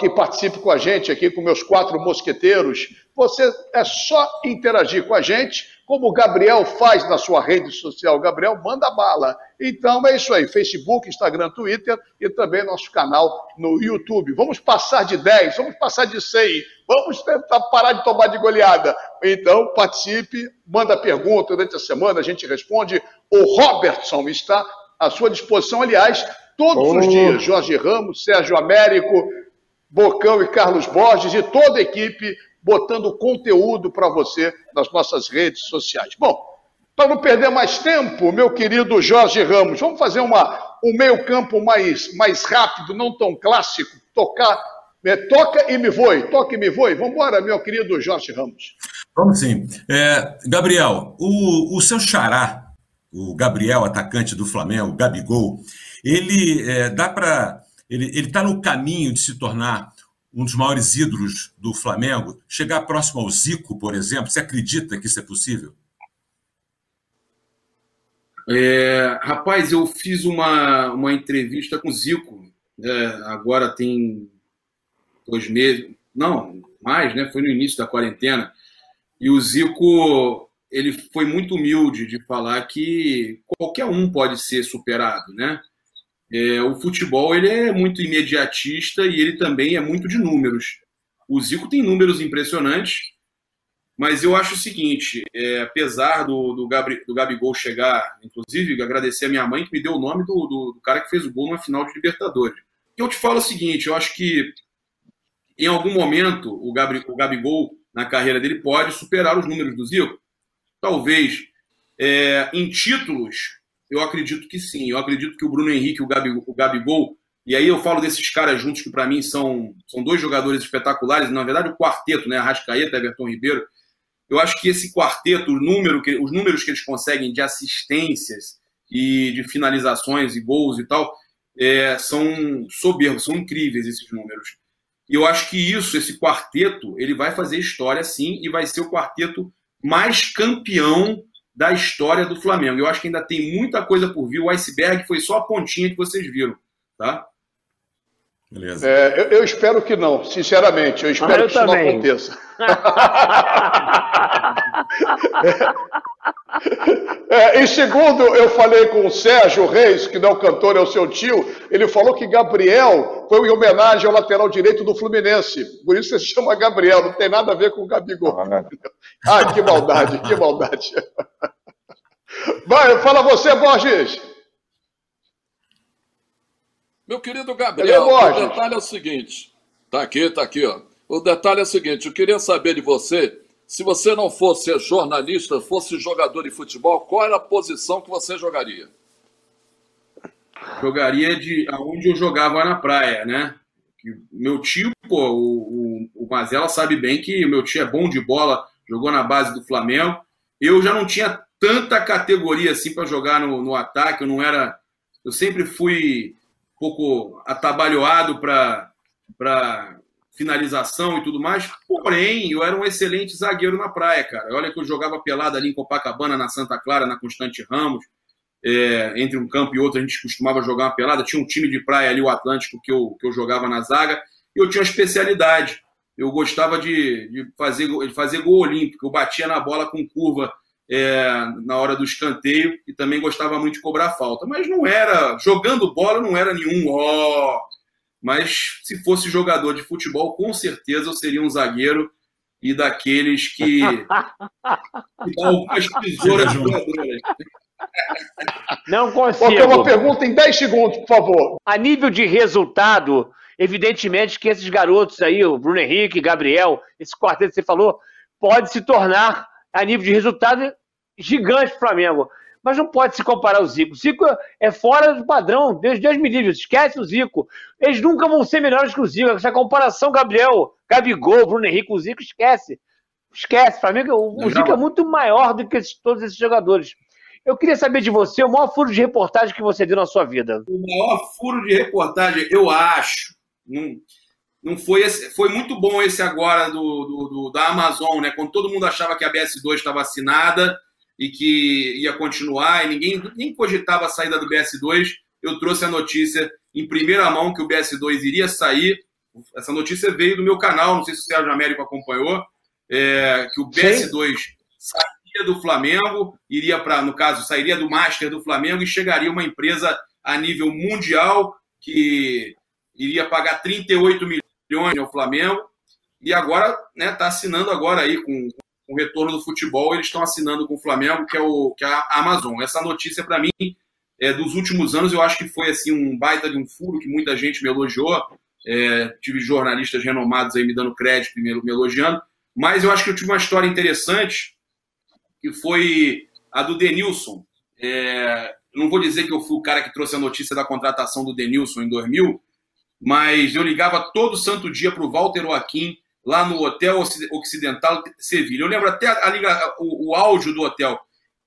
que participe com a gente aqui, com meus quatro mosqueteiros. Você é só interagir com a gente como o Gabriel faz na sua rede social. Gabriel manda bala. Então é isso aí: Facebook, Instagram, Twitter e também nosso canal no YouTube. Vamos passar de 10, vamos passar de 100, vamos tentar parar de tomar de goleada. Então participe, manda pergunta durante a semana, a gente responde. O Robertson está à sua disposição, aliás, todos oh. os dias. Jorge Ramos, Sérgio Américo, Bocão e Carlos Borges e toda a equipe botando conteúdo para você nas nossas redes sociais. Bom, para não perder mais tempo, meu querido Jorge Ramos, vamos fazer uma, um meio-campo mais, mais rápido, não tão clássico, tocar. É, toca e me voe, toca e me voe. Vamos embora, meu querido Jorge Ramos. Vamos sim. É, Gabriel, o, o seu xará, o Gabriel, atacante do Flamengo, Gabigol, ele é, dá para. Ele está no caminho de se tornar um dos maiores ídolos do Flamengo, chegar próximo ao Zico, por exemplo? Você acredita que isso é possível? É, rapaz, eu fiz uma, uma entrevista com o Zico, é, agora tem dois meses, não, mais, né? Foi no início da quarentena. E o Zico, ele foi muito humilde de falar que qualquer um pode ser superado, né? É, o futebol ele é muito imediatista e ele também é muito de números. O Zico tem números impressionantes, mas eu acho o seguinte: é, apesar do, do, Gabri, do Gabigol chegar, inclusive agradecer a minha mãe que me deu o nome do, do, do cara que fez o gol na final de Libertadores. Eu te falo o seguinte: eu acho que em algum momento o, Gabri, o Gabigol na carreira dele pode superar os números do Zico. Talvez é, em títulos eu acredito que sim. Eu acredito que o Bruno Henrique o, Gabi, o Gabigol, e aí eu falo desses caras juntos que para mim são, são dois jogadores espetaculares, na verdade o quarteto, né, Arrascaeta, Everton Ribeiro. Eu acho que esse quarteto, o número que, os números que eles conseguem de assistências e de finalizações e gols e tal, é, são soberbos, são incríveis esses números. E eu acho que isso, esse quarteto, ele vai fazer história sim e vai ser o quarteto mais campeão da história do Flamengo. Eu acho que ainda tem muita coisa por vir. O iceberg foi só a pontinha que vocês viram, tá? Beleza. É, eu, eu, espero que não, sinceramente. Eu espero ah, eu que isso também. não aconteça. é, e segundo, eu falei com o Sérgio Reis, que não é o cantor, é o seu tio, ele falou que Gabriel foi em homenagem ao lateral direito do Fluminense. Por isso se chama Gabriel, não tem nada a ver com o Gabigol. Ah, ah que maldade, que maldade. Vai, fala você, Borges. Meu querido Gabriel, o detalhe é o seguinte. Tá aqui, tá aqui, ó. O detalhe é o seguinte, eu queria saber de você, se você não fosse jornalista, fosse jogador de futebol, qual era a posição que você jogaria? Jogaria de aonde eu jogava na praia, né? Meu tio, pô, o, o, o Mazela sabe bem que meu tio é bom de bola, jogou na base do Flamengo. Eu já não tinha tanta categoria assim para jogar no, no ataque, eu não era. Eu sempre fui pouco atabalhoado para finalização e tudo mais. Porém, eu era um excelente zagueiro na praia, cara. Olha que eu jogava pelada ali em Copacabana, na Santa Clara, na Constante Ramos. É, entre um campo e outro, a gente costumava jogar uma pelada. Tinha um time de praia ali, o Atlântico, que eu, que eu jogava na zaga. E eu tinha uma especialidade. Eu gostava de, de fazer, de fazer gol olímpico. Eu batia na bola com curva é, na hora do escanteio e também gostava muito de cobrar falta. Mas não era, jogando bola, não era nenhum ó. Oh, mas se fosse jogador de futebol, com certeza eu seria um zagueiro e daqueles que, que dá algumas tesouras voadoras. Não consigo. Qualquer uma pergunta em 10 segundos, por favor. A nível de resultado, evidentemente que esses garotos aí, o Bruno Henrique, Gabriel, esse quarteto que você falou, pode se tornar, a nível de resultado, gigante para o Flamengo mas não pode se comparar ao Zico. O Zico é fora do padrão, Deus, Deus me livre, esquece o Zico. Eles nunca vão ser melhores que o Zico. Essa comparação, Gabriel, Gabigol, Bruno Henrique, o Zico, esquece. Esquece. Para mim, o, o Zico é muito maior do que esses, todos esses jogadores. Eu queria saber de você o maior furo de reportagem que você deu na sua vida. O maior furo de reportagem, eu acho. Não, não foi esse, foi muito bom esse agora do, do, do, da Amazon, né? Quando todo mundo achava que a BS2 estava assinada e que ia continuar, e ninguém nem cogitava a saída do BS2. Eu trouxe a notícia em primeira mão que o BS2 iria sair. Essa notícia veio do meu canal, não sei se o Sérgio Américo acompanhou, é, que o BS2 Sim. sairia do Flamengo, iria para, no caso, sairia do Master do Flamengo e chegaria uma empresa a nível mundial que iria pagar 38 milhões ao Flamengo. E agora né, tá assinando agora aí com, com o retorno do futebol, eles estão assinando com o Flamengo, que é, o, que é a Amazon. Essa notícia, para mim, é, dos últimos anos, eu acho que foi assim um baita de um furo que muita gente me elogiou. É, tive jornalistas renomados aí me dando crédito e me, me elogiando. Mas eu acho que eu tive uma história interessante, que foi a do Denilson. É, não vou dizer que eu fui o cara que trouxe a notícia da contratação do Denilson em 2000, mas eu ligava todo santo dia para o Walter Joaquim lá no Hotel Ocidental Sevilha. Eu lembro até a, a, o, o, áudio do hotel.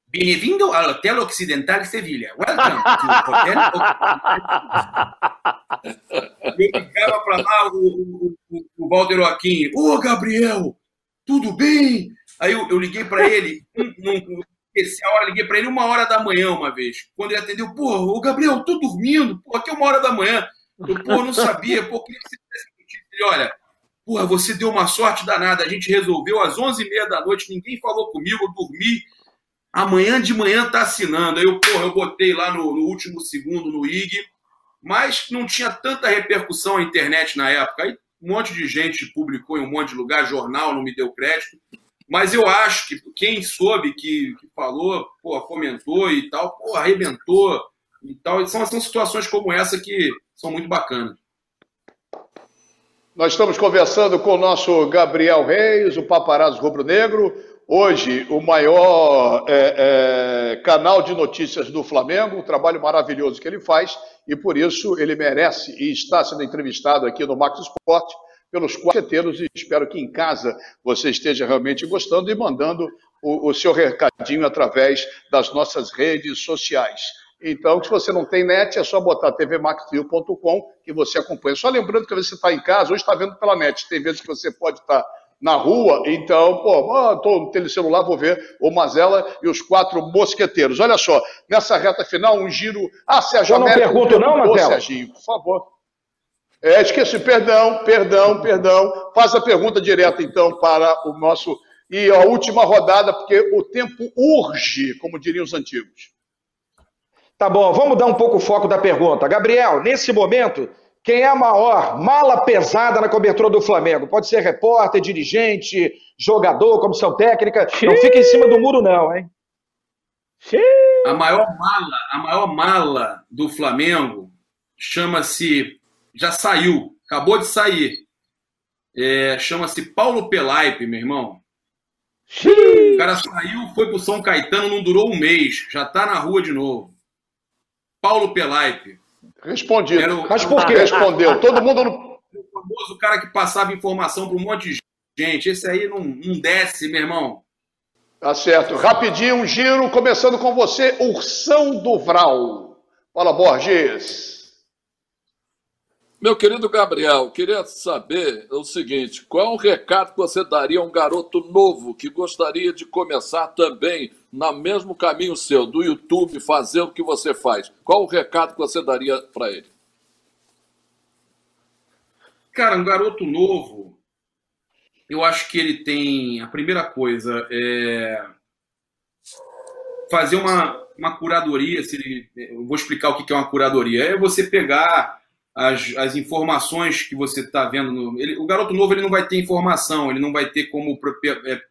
Bem-vindo ao Hotel Ocidental Sevilha. Welcome to Hotel Eu ligava para lá o, o, o Walter Joaquim. Ô, oh, Gabriel, tudo bem? Aí eu, eu liguei para ele, num, esse hora, liguei para ele uma hora da manhã uma vez. Quando ele atendeu, pô, o Gabriel, tô dormindo, pô, aqui é uma hora da manhã. Eu, pô, não sabia, pô, queria que você tivesse Ele, olha, Porra, você deu uma sorte danada. A gente resolveu às 11h30 da noite, ninguém falou comigo, eu dormi. Amanhã de manhã tá assinando. Aí eu, porra, eu botei lá no, no último segundo no IG, mas não tinha tanta repercussão na internet na época. Aí um monte de gente publicou em um monte de lugar, jornal não me deu crédito. Mas eu acho que quem soube que, que falou, pô, comentou e tal, pô, arrebentou e tal. São, são situações como essa que são muito bacanas. Nós estamos conversando com o nosso Gabriel Reis, o paparazzo rubro-negro, hoje o maior é, é, canal de notícias do Flamengo, um trabalho maravilhoso que ele faz e por isso ele merece e está sendo entrevistado aqui no Max Esporte pelos quarteteiros e espero que em casa você esteja realmente gostando e mandando o, o seu recadinho através das nossas redes sociais. Então, se você não tem net, é só botar tvmaxfio.com que você acompanha. Só lembrando que você está em casa, hoje está vendo pela net. Tem vezes que você pode estar tá na rua, então, pô, estou no telecelular, vou ver o Mazela e os quatro mosqueteiros. Olha só, nessa reta final, um giro. Ah, Sérgio Eu não Américo, pergunto, não, Marcelo? Serginho, por favor. É, esqueci, perdão, perdão, perdão. Faz a pergunta direta, então, para o nosso. E a última rodada, porque o tempo urge, como diriam os antigos. Tá bom, vamos dar um pouco o foco da pergunta. Gabriel, nesse momento, quem é a maior mala pesada na cobertura do Flamengo? Pode ser repórter, dirigente, jogador, comissão técnica. Xiii. Não fica em cima do muro, não, hein? Xiii. A maior mala, a maior mala do Flamengo chama-se. Já saiu, acabou de sair. É, chama-se Paulo Pelaipe, meu irmão. Xiii. O cara saiu, foi pro São Caetano, não durou um mês, já tá na rua de novo. Paulo Pelaipe. Respondido. O... Mas por que respondeu? Todo mundo. No... O famoso cara que passava informação para um monte de gente. Esse aí não, não desce, meu irmão. Tá certo. Rapidinho, um giro, começando com você, Ursão do Vral. Fala, Borges. Meu querido Gabriel, queria saber o seguinte: qual o recado que você daria a um garoto novo que gostaria de começar também no mesmo caminho seu, do YouTube, fazer o que você faz? Qual o recado que você daria para ele? Cara, um garoto novo, eu acho que ele tem. A primeira coisa é fazer uma, uma curadoria. Se ele, eu vou explicar o que é uma curadoria. É você pegar as, as informações que você está vendo. No, ele, o garoto novo ele não vai ter informação, ele não vai ter como é,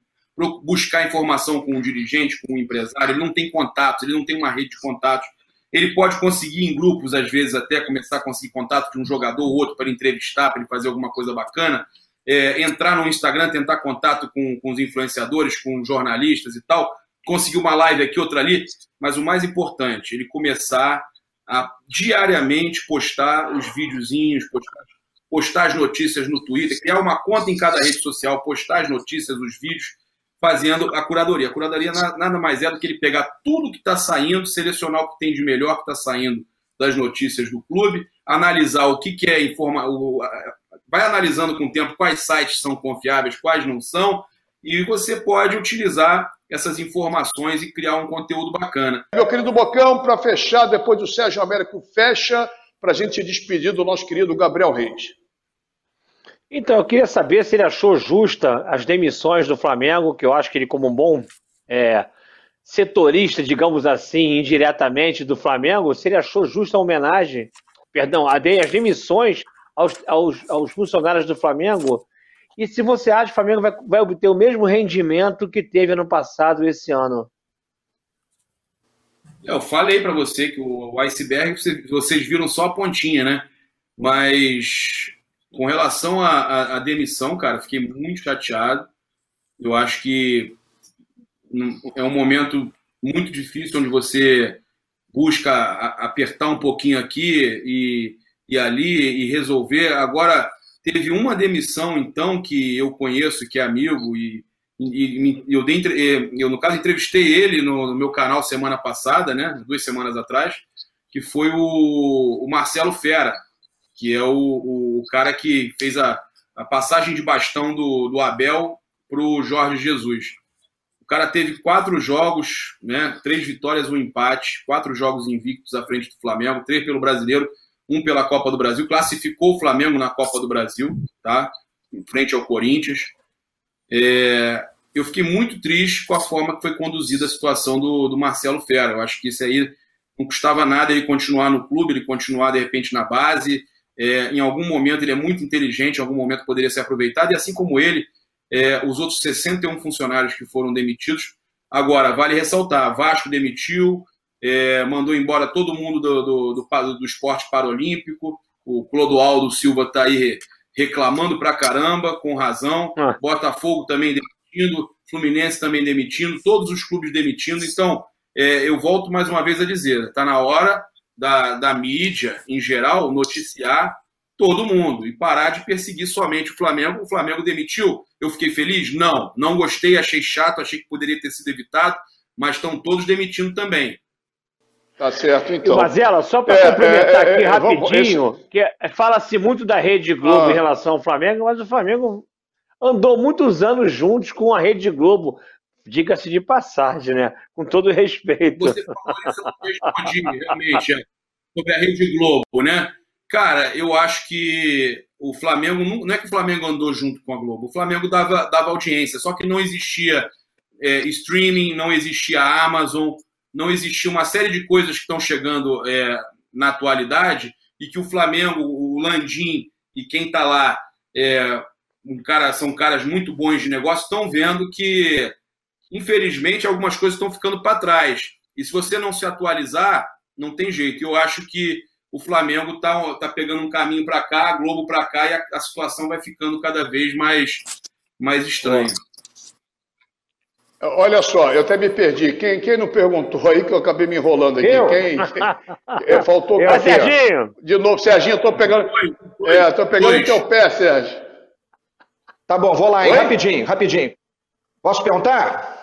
buscar informação com um dirigente, com um empresário, ele não tem contatos, ele não tem uma rede de contatos. Ele pode conseguir em grupos, às vezes, até começar a conseguir contato de um jogador ou outro para entrevistar, para ele fazer alguma coisa bacana. É, entrar no Instagram, tentar contato com, com os influenciadores, com jornalistas e tal, conseguir uma live aqui, outra ali, mas o mais importante, ele começar a diariamente postar os videozinhos, postar, postar as notícias no Twitter, criar uma conta em cada rede social, postar as notícias, os vídeos, fazendo a curadoria. A curadoria nada mais é do que ele pegar tudo que está saindo, selecionar o que tem de melhor que está saindo das notícias do clube, analisar o que, que é informa, vai analisando com o tempo quais sites são confiáveis, quais não são, e você pode utilizar essas informações e criar um conteúdo bacana. Meu querido Bocão, para fechar, depois do Sérgio Américo, fecha para a gente despedir do nosso querido Gabriel Reis. Então, eu queria saber se ele achou justa as demissões do Flamengo, que eu acho que ele, como um bom é, setorista, digamos assim, indiretamente do Flamengo, se ele achou justa a homenagem, perdão, as demissões aos, aos, aos funcionários do Flamengo e se você acha que o Flamengo vai, vai obter o mesmo rendimento que teve ano passado esse ano? Eu falei para você que o iceberg, vocês viram só a pontinha, né? Mas com relação à, demissão, cara, fiquei muito chateado. Eu acho que é um momento muito difícil onde você busca apertar um pouquinho aqui e, e ali e resolver. Agora, Teve uma demissão, então, que eu conheço, que é amigo, e, e, e eu, dei, eu, no caso, entrevistei ele no, no, meu canal semana passada, né, duas semanas atrás, que foi o, o Marcelo Fera, que é o, o, cara que fez a, a passagem de bastão do, do Abel para o Jorge Jesus. O cara teve quatro jogos, né, três vitórias, um empate, quatro jogos invictos à frente do Flamengo, três pelo Brasileiro um pela Copa do Brasil, classificou o Flamengo na Copa do Brasil, tá? Em frente ao Corinthians. É, eu fiquei muito triste com a forma que foi conduzida a situação do, do Marcelo Fera. Eu acho que isso aí não custava nada ele continuar no clube, ele continuar de repente na base. É, em algum momento ele é muito inteligente, em algum momento poderia ser aproveitado, e assim como ele, é, os outros 61 funcionários que foram demitidos. Agora, vale ressaltar: Vasco demitiu, é, mandou embora todo mundo do, do, do, do esporte paralímpico. O Clodoaldo Silva está aí reclamando pra caramba, com razão. Ah. Botafogo também demitindo, Fluminense também demitindo, todos os clubes demitindo. Então, é, eu volto mais uma vez a dizer: está na hora da, da mídia, em geral, noticiar todo mundo e parar de perseguir somente o Flamengo. O Flamengo demitiu, eu fiquei feliz? Não, não gostei, achei chato, achei que poderia ter sido evitado, mas estão todos demitindo também. Tá certo, então. Mazela, só para é, complementar é, aqui é, rapidinho, vamos, que é, fala-se muito da Rede Globo ah. em relação ao Flamengo, mas o Flamengo andou muitos anos juntos com a Rede Globo, diga-se de passagem, né? Com todo respeito. Você falou isso, eu respondi realmente é, sobre a Rede Globo, né? Cara, eu acho que o Flamengo, não é que o Flamengo andou junto com a Globo, o Flamengo dava, dava audiência, só que não existia é, streaming, não existia Amazon, não existia uma série de coisas que estão chegando é, na atualidade e que o Flamengo, o Landim e quem está lá, é, um cara, são caras muito bons de negócio, estão vendo que, infelizmente, algumas coisas estão ficando para trás. E se você não se atualizar, não tem jeito. Eu acho que o Flamengo está tá pegando um caminho para cá, a Globo para cá, e a, a, situação vai ficando cada vez mais, mais estranha. Olha só, eu até me perdi. Quem, quem não perguntou aí que eu acabei me enrolando aqui? Eu? Quem? É, faltou eu, Serginho. De novo, Serginho, estou pegando. É, tô pegando o teu pé, Sérgio. Tá bom, vou lá, hein? Oi? Rapidinho, rapidinho. Posso perguntar?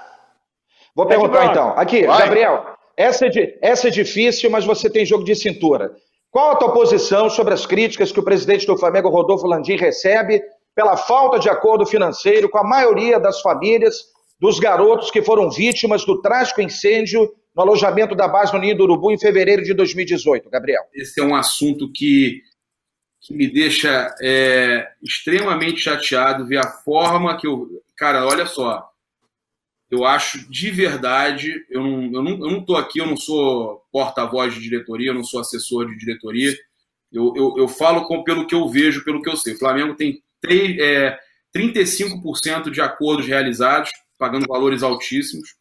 Vou perguntar então. Aqui, Vai. Gabriel, essa é, essa é difícil, mas você tem jogo de cintura. Qual a tua posição sobre as críticas que o presidente do Flamengo, Rodolfo Landim, recebe pela falta de acordo financeiro com a maioria das famílias dos garotos que foram vítimas do trágico incêndio no alojamento da base no Ninho do Urubu em fevereiro de 2018, Gabriel? Esse é um assunto que, que me deixa é, extremamente chateado ver a forma que eu. Cara, olha só. Eu acho de verdade, eu não, eu não, eu não aqui, eu não sou porta-voz de diretoria, eu não sou assessor de diretoria. Eu, eu, eu falo com, pelo que eu vejo, pelo que eu sei. O Flamengo tem 3, é, 35% de acordos realizados, pagando valores altíssimos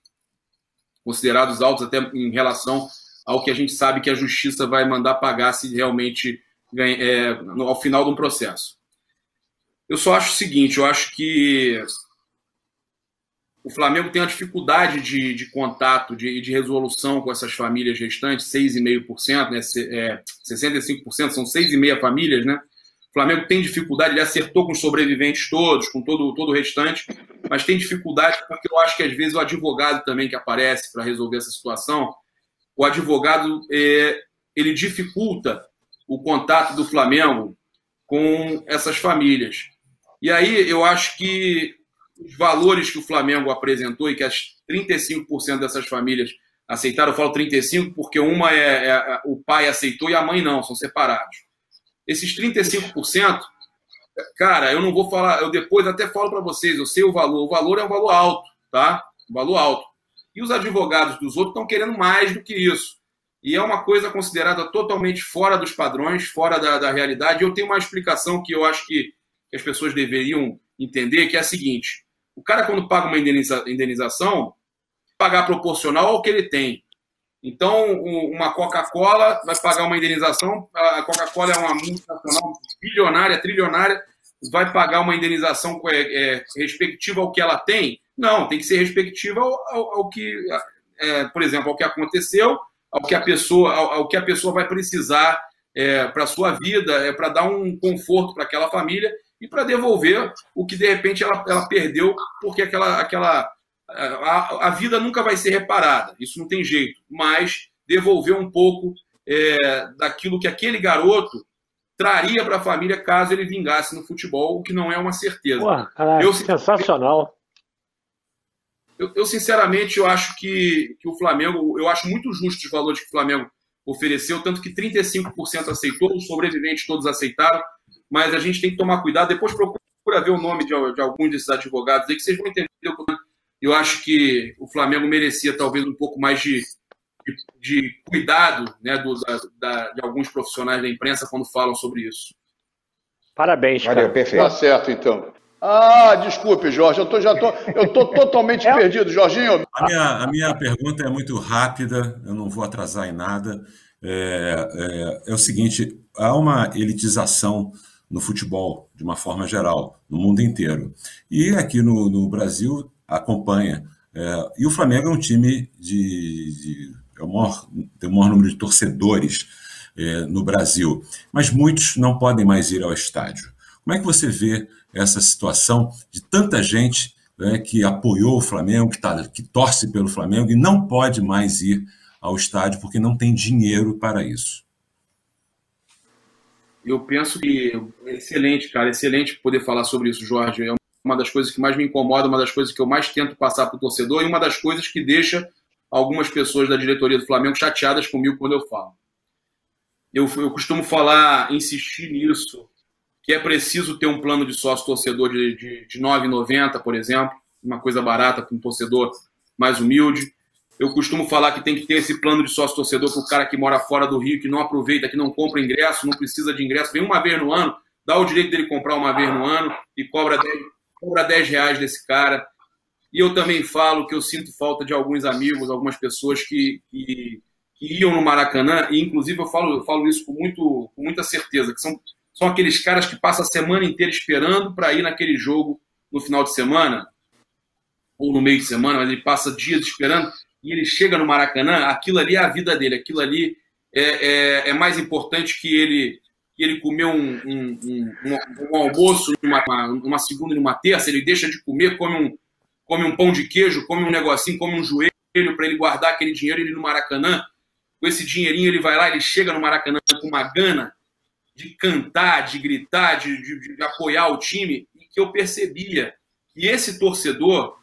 considerados altos até em relação ao que a gente sabe que a justiça vai mandar pagar se realmente é, ao final de um processo. Eu só acho o seguinte, eu acho que o Flamengo tem uma dificuldade de, de contato, de, de resolução com essas famílias restantes, 6,5%, né, é, 65%, são 6,5 famílias, né? O Flamengo tem dificuldade, ele acertou com os sobreviventes todos, com todo, todo o restante, mas tem dificuldade porque eu acho que às vezes o advogado também que aparece para resolver essa situação, o advogado é, ele dificulta o contato do Flamengo com essas famílias. E aí eu acho que os valores que o Flamengo apresentou e que as 35% dessas famílias aceitaram, eu falo 35% porque uma é, é, o pai aceitou e a mãe não, são separados esses 35%, cara, eu não vou falar, eu depois até falo para vocês, eu sei o valor, o valor é um valor alto, tá? Um valor alto. E os advogados dos outros estão querendo mais do que isso. E é uma coisa considerada totalmente fora dos padrões, fora da, da realidade. Eu tenho uma explicação que eu acho que, as pessoas deveriam entender, que é a seguinte: o cara, quando paga uma indeniza, indenização, pagar proporcional ao que ele tem. Então, uma Coca-Cola vai pagar uma indenização. A Coca-Cola é uma multinacional bilionária, trilionária, vai pagar uma indenização é, é, respectiva ao que ela tem? Não, tem que ser respectiva ao, ao, ao que, é, por exemplo, ao que aconteceu, ao que a pessoa, ao, ao que a pessoa vai precisar é, para a sua vida, é, para dar um conforto para aquela família e para devolver o que de repente ela, ela perdeu porque aquela, aquela a, a, vida nunca vai ser reparada, isso não tem jeito, mas devolver um pouco é, daquilo que aquele garoto traria para a família caso ele vingasse no futebol, o que não é uma certeza. Pô, caralho, eu, sensacional. Eu, eu, sinceramente eu acho que, que o Flamengo, eu acho muito justo os valores que o Flamengo ofereceu, tanto que 35% aceitou, os sobreviventes todos aceitaram, mas a gente tem que tomar cuidado, depois procura ver o nome de, de alguns desses advogados aí, que vocês vão entender o que eu acho que o Flamengo merecia talvez um pouco mais de, de, de cuidado né, do, da, da, de alguns profissionais da imprensa quando falam sobre isso. Parabéns, cara. Valeu, perfeito. Tá certo, então. Ah, desculpe, Jorge, eu tô, já tô, eu tô totalmente é. perdido, Jorginho. A minha, a minha pergunta é muito rápida, eu não vou atrasar em nada. É, é, é o seguinte: há uma elitização no futebol, de uma forma geral, no mundo inteiro. E aqui no, no Brasil acompanha. É, e o Flamengo é um time de, de é o maior, tem o maior número de torcedores é, no Brasil, mas muitos não podem mais ir ao estádio. Como é que você vê essa situação de tanta gente né, que apoiou o Flamengo, que, tá, que torce pelo Flamengo e não pode mais ir ao estádio porque não tem dinheiro para isso? Eu penso que é excelente, cara, excelente poder falar sobre isso, Jorge. É uma das coisas que mais me incomoda, uma das coisas que eu mais tento passar para o torcedor e uma das coisas que deixa algumas pessoas da diretoria do Flamengo chateadas comigo quando eu falo. Eu, eu costumo falar, insistir nisso, que é preciso ter um plano de sócio torcedor de, de, de 9,90, por exemplo, uma coisa barata para um torcedor mais humilde. Eu costumo falar que tem que ter esse plano de sócio torcedor para o cara que mora fora do Rio, que não aproveita, que não compra ingresso, não precisa de ingresso, vem uma vez no ano, dá o direito dele comprar uma vez no ano e cobra 10, cobra 10 reais desse cara. E eu também falo que eu sinto falta de alguns amigos, algumas pessoas que, que, que iam no Maracanã, e inclusive eu falo, eu falo isso com, muito, com muita certeza, que são, são aqueles caras que passam a semana inteira esperando para ir naquele jogo no final de semana, ou no meio de semana, mas ele passa dias esperando, e ele chega no Maracanã, aquilo ali é a vida dele, aquilo ali é, é, é mais importante que ele que ele comeu um, um, um, um almoço numa, numa segunda e numa terça, ele deixa de comer, come um, come um pão de queijo, come um negocinho, come um joelho para ele guardar aquele dinheiro ele no Maracanã. com esse dinheirinho ele vai lá, ele chega no Maracanã com uma gana de cantar, de gritar, de, de, de apoiar o time, e que eu percebia que esse torcedor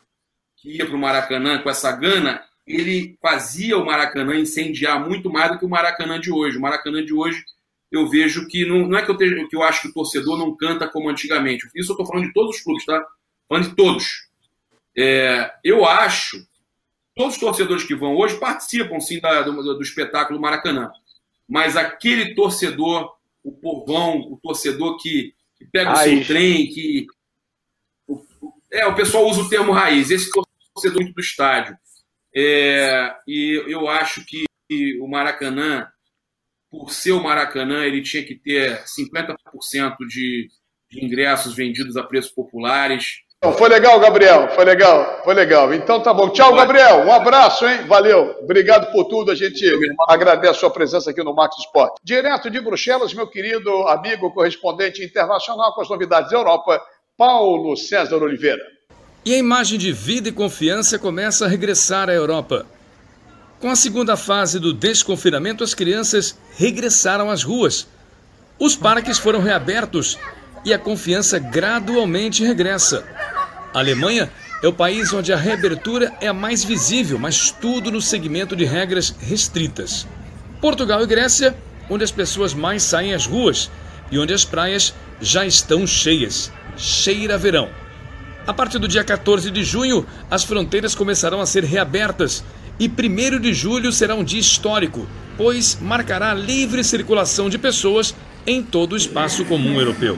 que ia para o Maracanã com essa gana, ele fazia o Maracanã incendiar muito mais do que o Maracanã de hoje. O Maracanã de hoje eu vejo que não, não é que eu, te, que eu acho que o torcedor não canta como antigamente. Isso eu estou falando de todos os clubes, tá? Falando de todos. É, eu acho todos os torcedores que vão hoje participam sim da, do, do, espetáculo Maracanã. Mas aquele torcedor, o povão, o torcedor que, que pega raiz. o seu trem, que. O, é, o pessoal usa o termo raiz, esse torcedor do estádio. É, e eu acho que o Maracanã por ser o Maracanã, ele tinha que ter 50% de, de ingressos vendidos a preços populares. Foi legal, Gabriel. Foi legal, foi legal. Então tá bom. Tchau, Gabriel. Um abraço, hein? Valeu. Obrigado por tudo. A gente agradece a sua presença aqui no Max Sport. Direto de Bruxelas, meu querido amigo correspondente internacional com as novidades da Europa, Paulo César Oliveira. E a imagem de vida e confiança começa a regressar à Europa. Com a segunda fase do desconfinamento, as crianças regressaram às ruas. Os parques foram reabertos e a confiança gradualmente regressa. A Alemanha é o país onde a reabertura é a mais visível, mas tudo no segmento de regras restritas. Portugal e Grécia, onde as pessoas mais saem às ruas e onde as praias já estão cheias. Cheira verão. A partir do dia 14 de junho, as fronteiras começarão a ser reabertas e 1 de julho será um dia histórico, pois marcará a livre circulação de pessoas em todo o espaço comum europeu.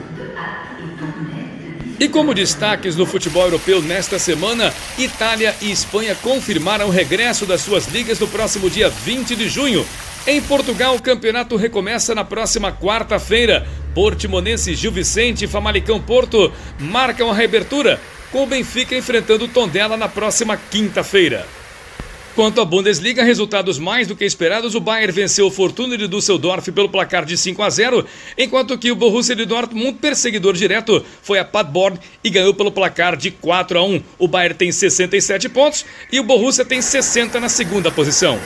E como destaques no futebol europeu nesta semana, Itália e Espanha confirmaram o regresso das suas ligas no próximo dia 20 de junho. Em Portugal, o campeonato recomeça na próxima quarta-feira. Portimonense, Gil Vicente e Famalicão Porto marcam a reabertura, com o Benfica enfrentando o Tondela na próxima quinta-feira. Quanto à Bundesliga, resultados mais do que esperados, o Bayern venceu o Fortuna de Düsseldorf pelo placar de 5 a 0, enquanto que o Borussia de Dortmund, perseguidor direto, foi a Paderborn e ganhou pelo placar de 4 a 1. O Bayern tem 67 pontos e o Borussia tem 60 na segunda posição.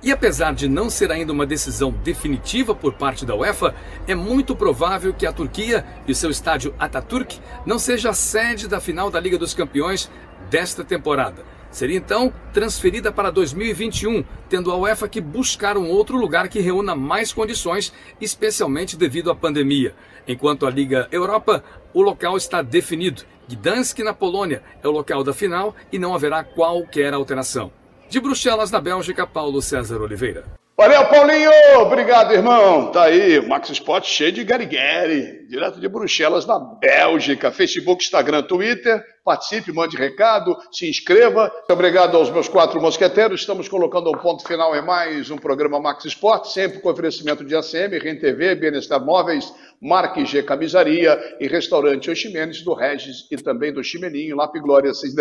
E apesar de não ser ainda uma decisão definitiva por parte da UEFA, é muito provável que a Turquia e o seu estádio Atatürk não seja a sede da final da Liga dos Campeões desta temporada seria então transferida para 2021, tendo a UEFA que buscar um outro lugar que reúna mais condições, especialmente devido à pandemia. Enquanto a Liga Europa, o local está definido. Gdansk, na Polônia, é o local da final e não haverá qualquer alteração. De Bruxelas, na Bélgica, Paulo César Oliveira. Valeu, Paulinho! Obrigado, irmão. Tá aí, o Max Sport cheio de garigueri, direto de Bruxelas, na Bélgica. Facebook, Instagram, Twitter. Participe, mande recado, se inscreva. Obrigado aos meus quatro mosqueteiros. Estamos colocando um ponto final em mais um programa Max Sport, sempre com oferecimento de ACM, RenTV, Bienestar Móveis, Marque G Camisaria e Restaurante Oximenes do Regis e também do Chimeninho, Lap Glória, esses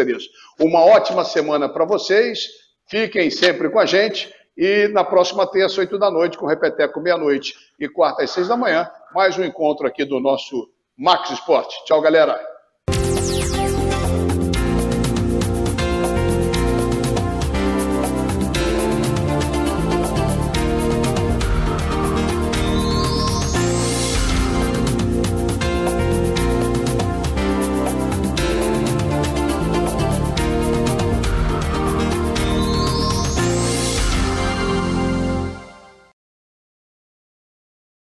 Uma ótima semana para vocês. Fiquem sempre com a gente. E na próxima terça, oito da noite, com Repeteco, meia-noite e quarta às seis da manhã, mais um encontro aqui do nosso Max Esporte. Tchau, galera.